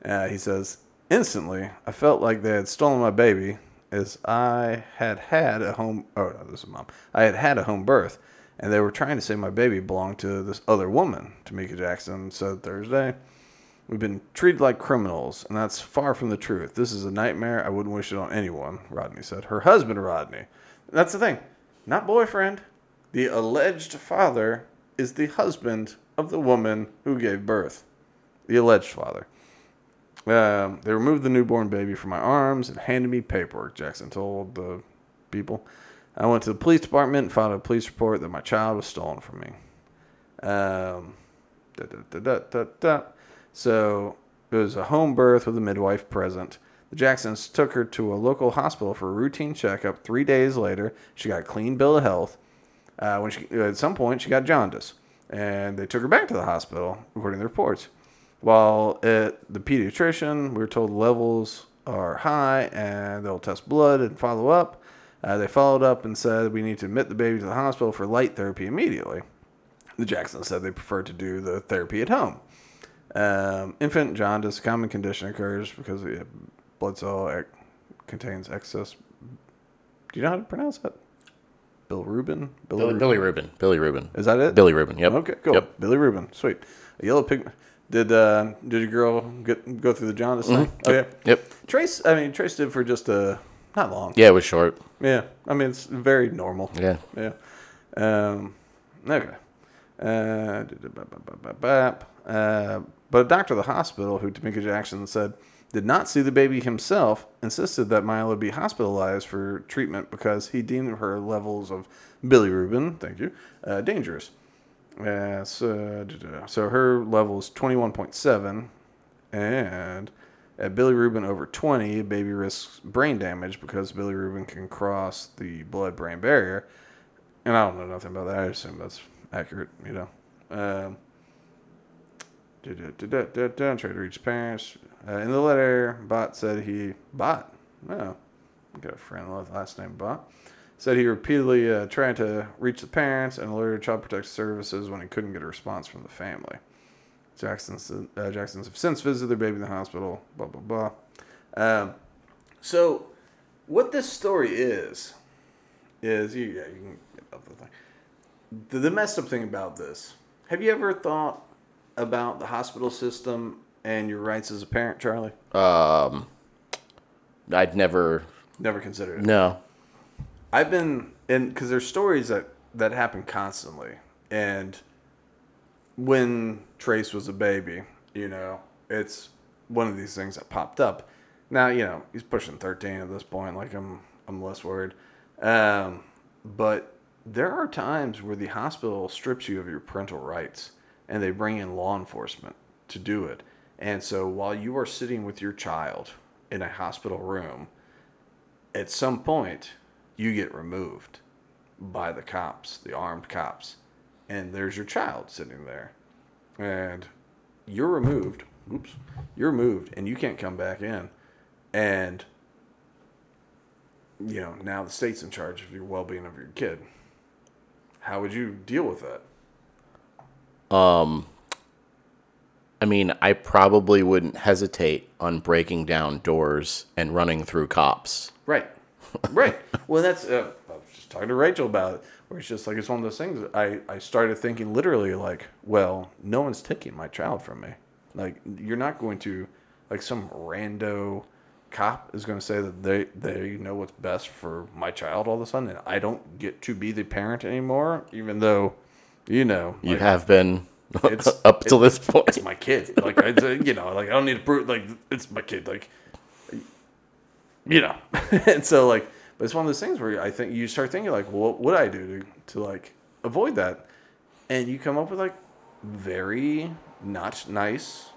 Uh, he says, instantly, I felt like they had stolen my baby as I had had a home. Oh, no, this is mom. I had had a home birth, and they were trying to say my baby belonged to this other woman, Tamika Jackson said Thursday. We've been treated like criminals, and that's far from the truth. This is a nightmare. I wouldn't wish it on anyone, Rodney said. Her husband, Rodney. That's the thing. Not boyfriend. The alleged father is the husband of the woman who gave birth. The alleged father. Um, they removed the newborn baby from my arms and handed me paperwork, Jackson told the people. I went to the police department and filed a police report that my child was stolen from me. Um, da, da, da. So it was a home birth with a midwife present. The Jacksons took her to a local hospital for a routine checkup. Three days later, she got a clean bill of health. Uh, when she, at some point, she got jaundice, and they took her back to the hospital, according to reports. While at the pediatrician, we were told levels are high and they'll test blood and follow up. Uh, they followed up and said we need to admit the baby to the hospital for light therapy immediately. The Jacksons said they prefer to do the therapy at home. Um, infant jaundice, a common condition, occurs because blood cell ec- contains excess. Do you know how to pronounce that? Bill Rubin? Billy, Rubin? Billy Rubin. Billy Rubin. Is that it? Billy Rubin. Yep. Okay, cool. Yep. Billy Rubin, sweet. A yellow pigment. Did uh, did your girl get go through the jaundice thing? Oh yeah. Yep. Trace, I mean Trace did for just uh not long. Yeah, it was short. Yeah, I mean it's very normal. Yeah. Yeah. Um, okay. Uh, uh, but a doctor at the hospital, who Tamika Jackson said did not see the baby himself, insisted that Mila be hospitalized for treatment because he deemed her levels of bilirubin, thank you, uh, dangerous. Uh, so, so her level is 21.7, and at bilirubin over 20, baby risks brain damage because bilirubin can cross the blood-brain barrier. And I don't know nothing about that. I assume that's accurate, you know. Um, da-da-da-da-da, tried to reach parents. Uh, in the letter, Bot said he Bot. Oh, got a friend with last name Bot. Said he repeatedly uh, tried to reach the parents and alerted Child Protective Services when he couldn't get a response from the family. Jackson's uh, Jacksons have since visited their baby in the hospital. Blah blah blah. Um, so, what this story is is you yeah you can get up the thing. The, the messed up thing about this. Have you ever thought about the hospital system and your rights as a parent, Charlie? Um, I'd never. Never considered it. No. I've been in because there's stories that that happen constantly, and when Trace was a baby, you know, it's one of these things that popped up. Now, you know, he's pushing 13 at this point. Like I'm, I'm less worried. Um, but there are times where the hospital strips you of your parental rights and they bring in law enforcement to do it. And so while you are sitting with your child in a hospital room, at some point you get removed by the cops, the armed cops, and there's your child sitting there. And you're removed. Oops. You're removed and you can't come back in. And you know, now the state's in charge of your well-being of your kid. How would you deal with that? Um, I mean, I probably wouldn't hesitate on breaking down doors and running through cops. Right. Right. well, that's. Uh, I was just talking to Rachel about it, where it's just like it's one of those things. I I started thinking literally like, well, no one's taking my child from me. Like you're not going to, like some rando cop is going to say that they they know what's best for my child all of a sudden, and I don't get to be the parent anymore, even though, you know, You like, have been It's- up till this point. it's my kid. Like I, you know, like I don't need to prove like it's my kid. Like you know, and so like, but it's one of those things where I think you start thinking like, well, what would I do to to like avoid that? And you come up with like very not nice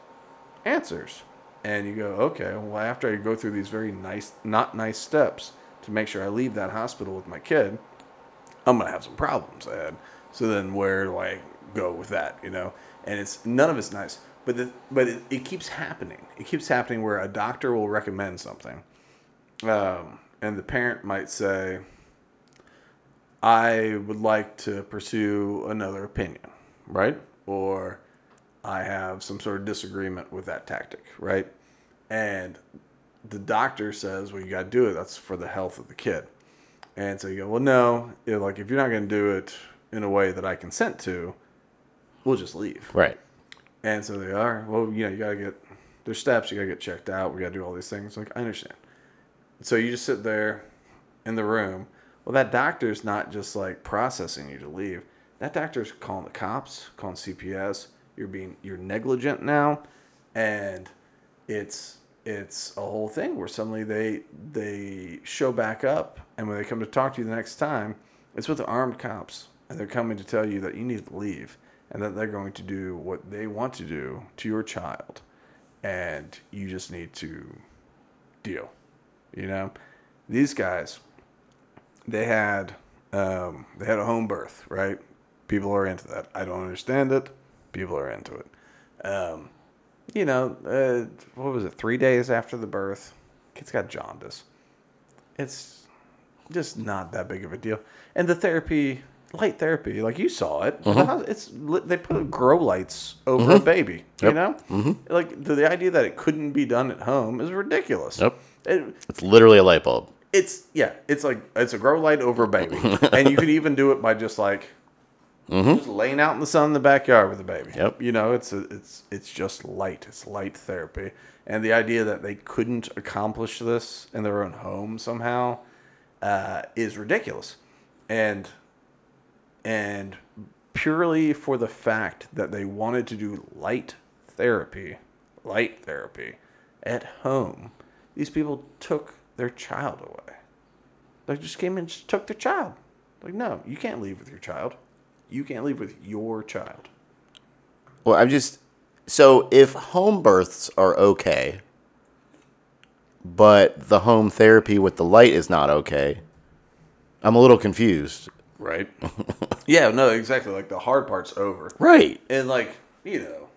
answers, and you go, okay, well, after I go through these very nice, not nice steps to make sure I leave that hospital with my kid, I'm gonna have some problems ahead. So then where do I go with that? You know, and it's none of it's nice. But the, but it, it keeps happening. It keeps happening where a doctor will recommend something, um, and the parent might say, "I would like to pursue another opinion," right? Or I have some sort of disagreement with that tactic, right? And the doctor says, "Well, you got to do it. That's for the health of the kid." And so you go, well, no, you know, like if you're not going to do it in a way that I consent to, we'll just leave. Right. And so they are, well, you know, you got to get, there's steps, you got to get checked out, we got to do all these things. Like, I understand. So you just sit there in the room. Well, that doctor's not just like processing you to leave. That doctor's calling the cops, calling CPS. You're being, you're negligent now. And it's, it's a whole thing where suddenly they they show back up and when they come to talk to you the next time it's with the armed cops and they're coming to tell you that you need to leave and that they're going to do what they want to do to your child and you just need to deal you know these guys they had um, they had a home birth right people are into that i don't understand it people are into it um, you know, uh, what was it? Three days after the birth, kid's got jaundice. It's just not that big of a deal. And the therapy, light therapy, like you saw it, uh-huh. it's they put grow lights over a mm-hmm. baby. You know, mm-hmm. like the, the idea that it couldn't be done at home is ridiculous. Yep. It, It's literally a light bulb. it's yeah, it's like it's a grow light over a baby, and you could even do it by just like mm-hmm. just laying out in the sun in the backyard with a baby. Yep. You know, it's a, it's it's just light. It's light therapy, and the idea that they couldn't accomplish this in their own home somehow uh, is ridiculous, and and purely for the fact that they wanted to do light therapy, light therapy at home, these people took their child away. They just came and just took their child. Like, no, you can't leave with your child. You can't leave with your child. Well, I'm just so if home births are okay, but the home therapy with the light is not okay, I'm a little confused. Right? yeah, no, exactly. Like, the hard part's over. Right. And, like, you know,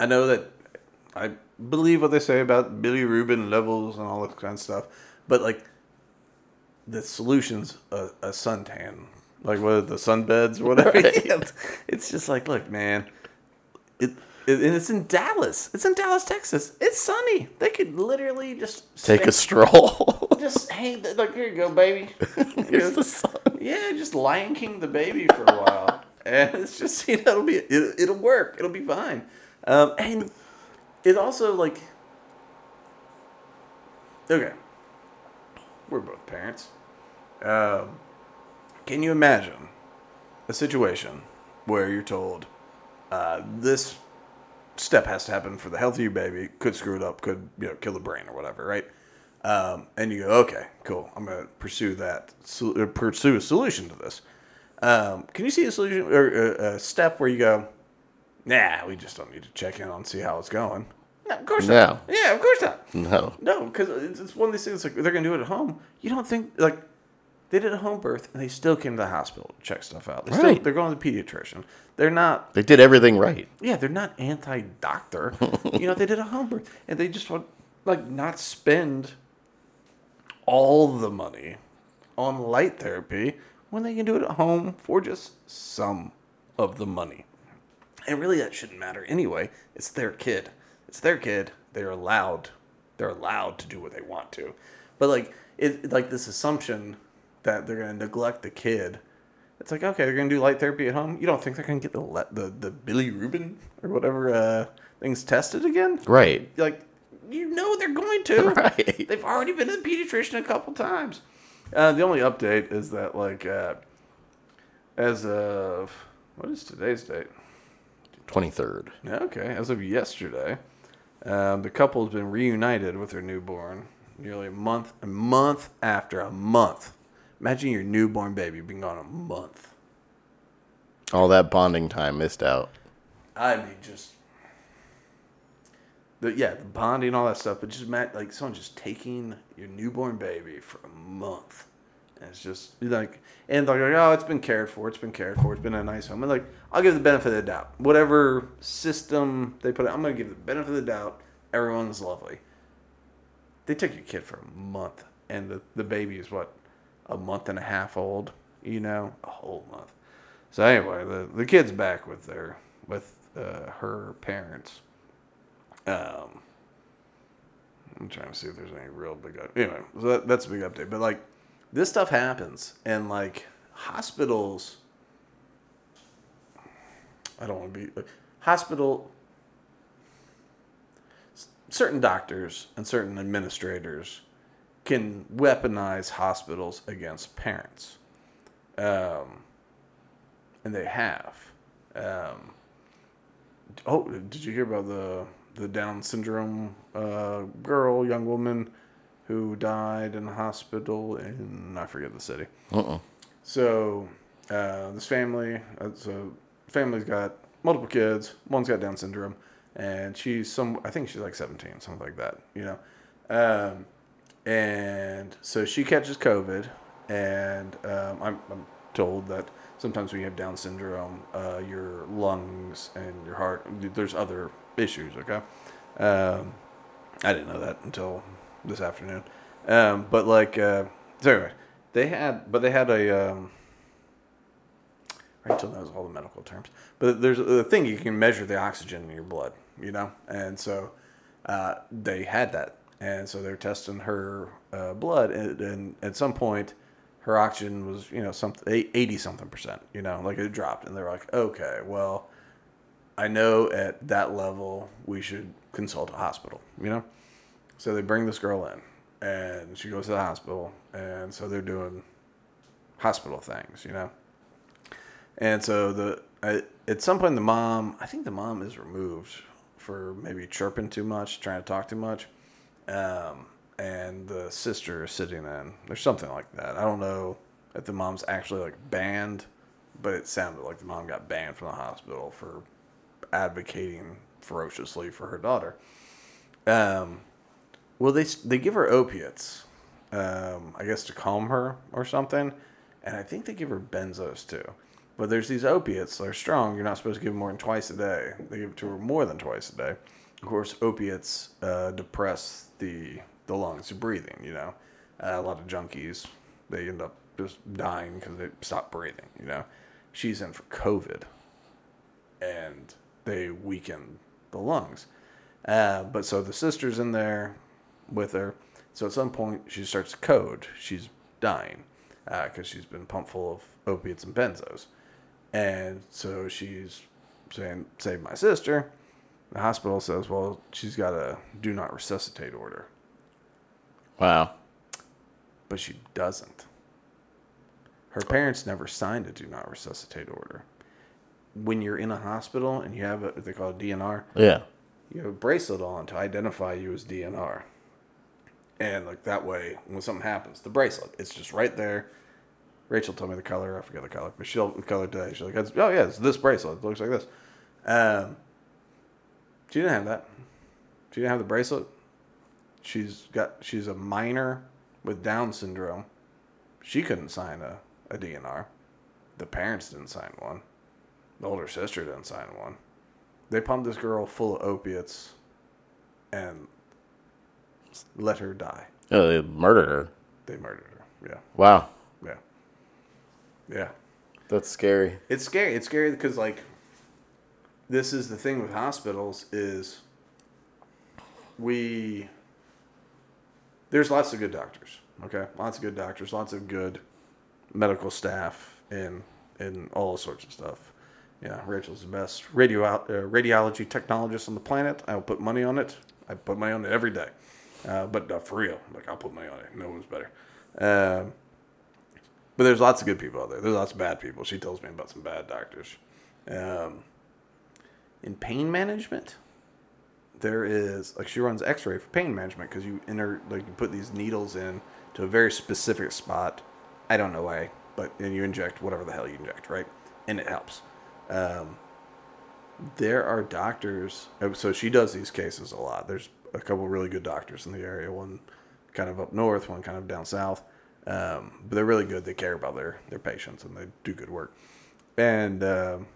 I know that I believe what they say about bilirubin levels and all that kind of stuff, but, like, the solution's a, a suntan. Like, what the sunbeds or whatever? it's, it's just like, look, man, it, and it's in Dallas. It's in Dallas, Texas. It's sunny. They could literally just Take a stroll. just hang. the- Like, here you go, baby. Here's the sun. Yeah, just Lion King the baby for a while, and it's just you know it'll be it, it'll work. It'll be fine. Um, and it also like okay, we're both parents. Um, can you imagine a situation where you're told uh, this step has to happen for the health of your baby? Could screw it up. Could you know kill the brain or whatever, right? Um, and you go, okay, cool. I'm gonna pursue that, so- uh, pursue a solution to this. Um, can you see a solution or a, a step where you go, nah, we just don't need to check in on see how it's going? No, of course not. No. Yeah, of course not. No. No, because it's, it's one of these things like they're gonna do it at home. You don't think like they did a home birth and they still came to the hospital to check stuff out. They still, Right. they're going to the pediatrician. They're not. They did everything right. Yeah, they're not anti-doctor. you know, they did a home birth and they just want like not spend all the money on light therapy when they can do it at home for just some of the money. And really, that shouldn't matter anyway. It's their kid. It's their kid. They're allowed. They're allowed to do what they want to. But like it, like this assumption that they're gonna neglect the kid. It's like okay, they're gonna do light therapy at home. You don't think they're gonna get the the the bilirubin or whatever uh, things tested again? Right. Like you know they're going to. Right. They've already been to the pediatrician a couple times. Uh, the only update is that like uh, as of what is today's date? 23rd. Okay, as of yesterday, um, the couple has been reunited with their newborn nearly a month, a month after a month. Imagine your newborn baby being gone a month. All that bonding time missed out. I mean, just the yeah, the bonding, all that stuff. But just ma- like someone just taking your newborn baby for a month, and it's just like, and they're like, oh, it's been cared for, it's been cared for, it's been a nice home. And like, I'll give the benefit of the doubt. Whatever system they put, it, I'm gonna give the benefit of the doubt. Everyone's lovely. They took your kid for a month, and the the baby is what, a month and a half old. You know, a whole month. So anyway, the the kid's back with their with uh, her parents. Um, I'm trying to see if there's any real big up- anyway. So that, that's a big update. But like, this stuff happens, and like hospitals. I don't want to be like, hospital. Certain doctors and certain administrators can weaponize hospitals against parents um, and they have. Um, oh, did you hear about the the Down syndrome uh, girl, young woman, who died in the hospital in I forget the city. Uh-uh. So uh, this family, uh, so family's got multiple kids. One's got Down syndrome, and she's some. I think she's like seventeen, something like that. You know, um, and so she catches COVID, and um, I'm, I'm told that sometimes when you have Down syndrome, uh, your lungs and your heart, there's other issues. Okay, um, I didn't know that until this afternoon. Um, but like, uh, so anyway, they had, but they had a. Um, Rachel knows all the medical terms, but there's a thing you can measure the oxygen in your blood, you know, and so uh, they had that, and so they're testing her uh, blood, and, and at some point, her oxygen was, you know, something eighty something percent, you know, like it dropped, and they're like, okay, well, I know at that level we should consult a hospital, you know, so they bring this girl in, and she goes to the hospital, and so they're doing hospital things, you know. And so the I, at some point the mom, I think the mom is removed for maybe chirping too much, trying to talk too much, um, and the sister is sitting in. There's something like that. I don't know if the mom's actually like banned, but it sounded like the mom got banned from the hospital for advocating ferociously for her daughter. Um, well, they they give her opiates, um, I guess to calm her or something, and I think they give her benzos too. But there's these opiates; they're strong. You're not supposed to give them more than twice a day. They give it to her more than twice a day. Of course, opiates uh, depress the the lungs, the breathing. You know, uh, a lot of junkies they end up just dying because they stop breathing. You know, she's in for COVID, and they weaken the lungs. Uh, but so the sister's in there with her. So at some point she starts to code. She's dying because she's been pumped full of opiates and benzos. And so she's saying, "Save my sister." The hospital says, "Well, she's got a do not resuscitate order," Wow. but she doesn't. Her parents never signed a do not resuscitate order. When you're in a hospital and you have a, they call it DNR, Yeah. you have a bracelet on to identify you as DNR. And like that way, when something happens, the bracelet, it's just right there. Rachel told me the color. I forget the color, but she'll the color today. She's like, "Oh yeah, it's this bracelet. It looks like this." Um, she didn't have that. She didn't have the bracelet. She's got. She's a minor with Down syndrome. She couldn't sign a, a DNR. The parents didn't sign one. The older sister didn't sign one. They pumped this girl full of opiates and let her die. Oh, they murdered her. They murdered her. Yeah. Wow, Yeah. Yeah. that's scary. It's scary. It's scary because like this is the thing with hospitals is we there's lots of good doctors. Okay, lots of good doctors, lots of good medical staff, and and all sorts of stuff. Yeah, Rachel's the best radio uh, radiology technologist on the planet. I'll put money on it. I put money on it every day. Uh, but uh, for real, like I'll put money on it. No one's better. Um, but there's lots of good people out there. There's lots of bad people. She tells me about some bad doctors. Um, in pain management, there is like she runs X-ray for pain management because you enter like you put these needles in to a very specific spot. I don't know why, but and you inject whatever the hell you inject, right? And it helps. Um, there are doctors. oh, So she does these cases a lot. There's a couple really good doctors in the area. One kind of up north, one kind of down south. Um, but they're really good. They care about their their patients and they do good work. And um,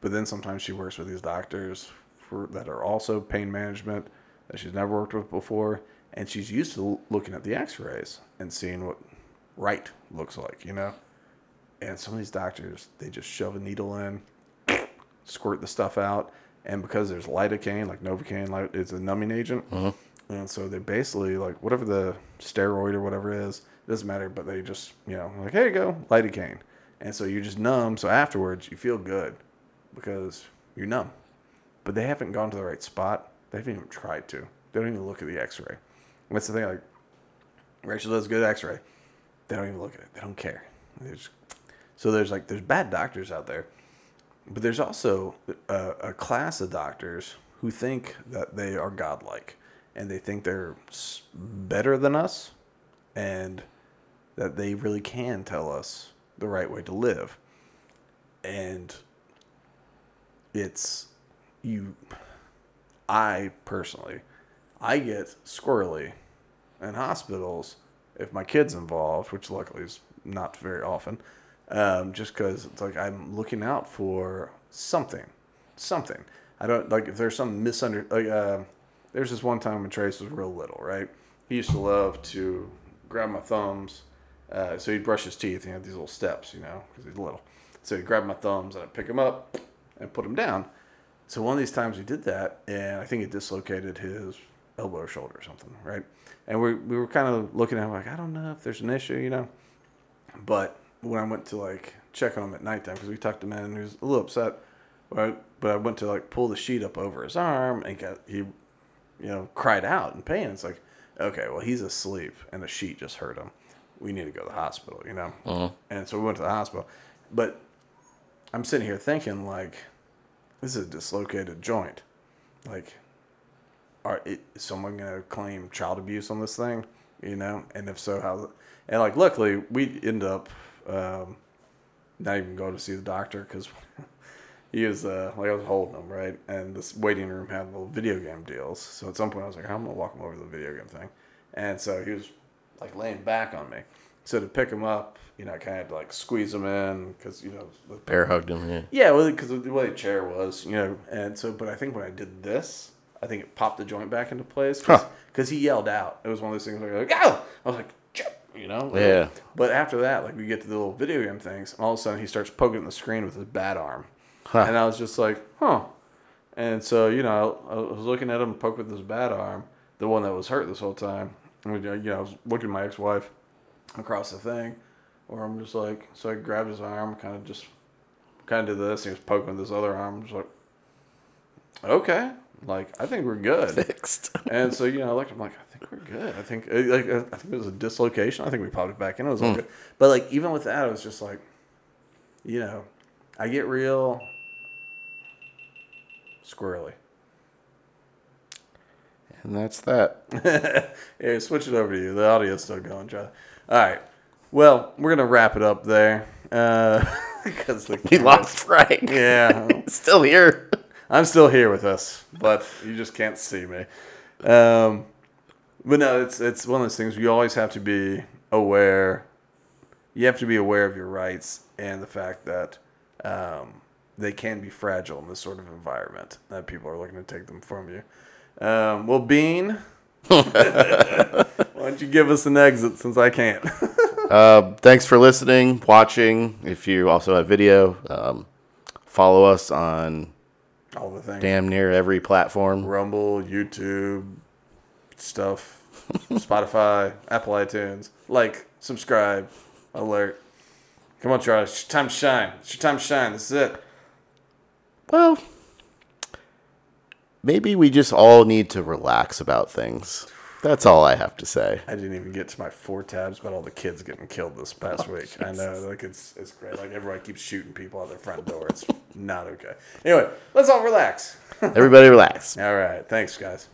but then sometimes she works with these doctors for that are also pain management that she's never worked with before, and she's used to looking at the X-rays and seeing what right looks like, you know. And some of these doctors, they just shove a needle in, squirt the stuff out, and because there's lidocaine, like Novocaine, like it's a numbing agent, uh-huh. and so they basically like whatever the steroid or whatever it is, it doesn't matter, but they just you know like here you go, lidocaine, and so you're just numb. So afterwards, you feel good because you're numb, but they haven't gone to the right spot. They haven't even tried to. They don't even look at the X-ray. And that's the thing. Like Rachel does good X-ray. They don't even look at it. They don't care. They just, so there's like there's bad doctors out there, but there's also a, a class of doctors who think that they are godlike, and they think they're better than us, and that they really can tell us the right way to live. And it's you. I personally, I get squirrely in hospitals if my kid's involved, which luckily is not very often, um, just because it's like I'm looking out for something, something. I don't like if there's some misunderstanding. Like, uh, there's this one time when Trace was real little, right? He used to love to grab my thumbs. Uh, so he'd brush his teeth. He had these little steps, you know, because he's little. So he'd grab my thumbs and I'd pick him up and put him down. So one of these times he did that, and I think it dislocated his elbow or shoulder or something, right? And we we were kind of looking at him like, I don't know if there's an issue, you know. But when I went to like check on him at nighttime, because we tucked him in, and he was a little upset. But but I went to like pull the sheet up over his arm, and he got he, you know, cried out in pain. It's like, okay, well he's asleep, and the sheet just hurt him. We need to go to the hospital, you know. Uh-huh. And so we went to the hospital, but I'm sitting here thinking like, this is a dislocated joint. Like, are is someone gonna claim child abuse on this thing? You know, and if so, how? And like, luckily, we end up um, not even go to see the doctor because he was uh, like I was holding him right, and this waiting room had little video game deals. So at some point, I was like, I'm gonna walk him over to the video game thing, and so he was like laying back on me. So to pick him up, you know, I kind of had to like squeeze him in because you know the Bear hugged him. Yeah. yeah, well, because the way the chair was, you know, and so, but I think when I did this, I think it popped the joint back into place because Huh. he yelled out. It was one of those things where you're like, "Go!" I was like, you know. Yeah. But after that, like we get to the little video game things, and all of a sudden he starts poking the screen with his bat arm, Huh. and I was just like, "Huh." And so you know, I was looking at him poke with his bat arm, the one that was hurt this whole time. And we, you know, I was looking at my ex-wife across the thing, where I'm just like, so I grabbed his arm, kind of just, kind of did this. He was poking with his other arm, just like, okay, like I think we're good. Fixed. and so you know, I looked, I'm like, I we're good. I think, uh, like, uh, I think it was a dislocation. I think we popped it back in. It was all good. But like, even with that, it was just like, you know, I get real squirrely. And that's that. Here, switch it over to you. The audio's still going, Charlie. All right. Well, we're gonna wrap it up there. Uh, because the We lost Frank. Yeah, Still here. I'm still here with us, but you just can't see me. Um, but no, it's it's one of those things. You always have to be aware. You have to be aware of your rights and the fact that um, they can be fragile in this sort of environment that people are looking to take them from you. Um, well, Bean, why don't you give us an exit since I can't? Uh, thanks for listening, watching. If you also have video, um, follow us on All the things. damn near every platform. Rumble, YouTube, stuff, Spotify, Apple iTunes. Like, subscribe, alert. Come on, Charlie. It's your time to shine. It's your time to shine. This is it. Well, maybe we just all need to relax about things. That's all I have to say. I didn't even get to my four tabs about all the kids getting killed this past oh, week. I know, like it's it's great. Like everybody keeps shooting people out their front door. It's not okay. Anyway, let's all relax. Everybody relax. all right, thanks, guys.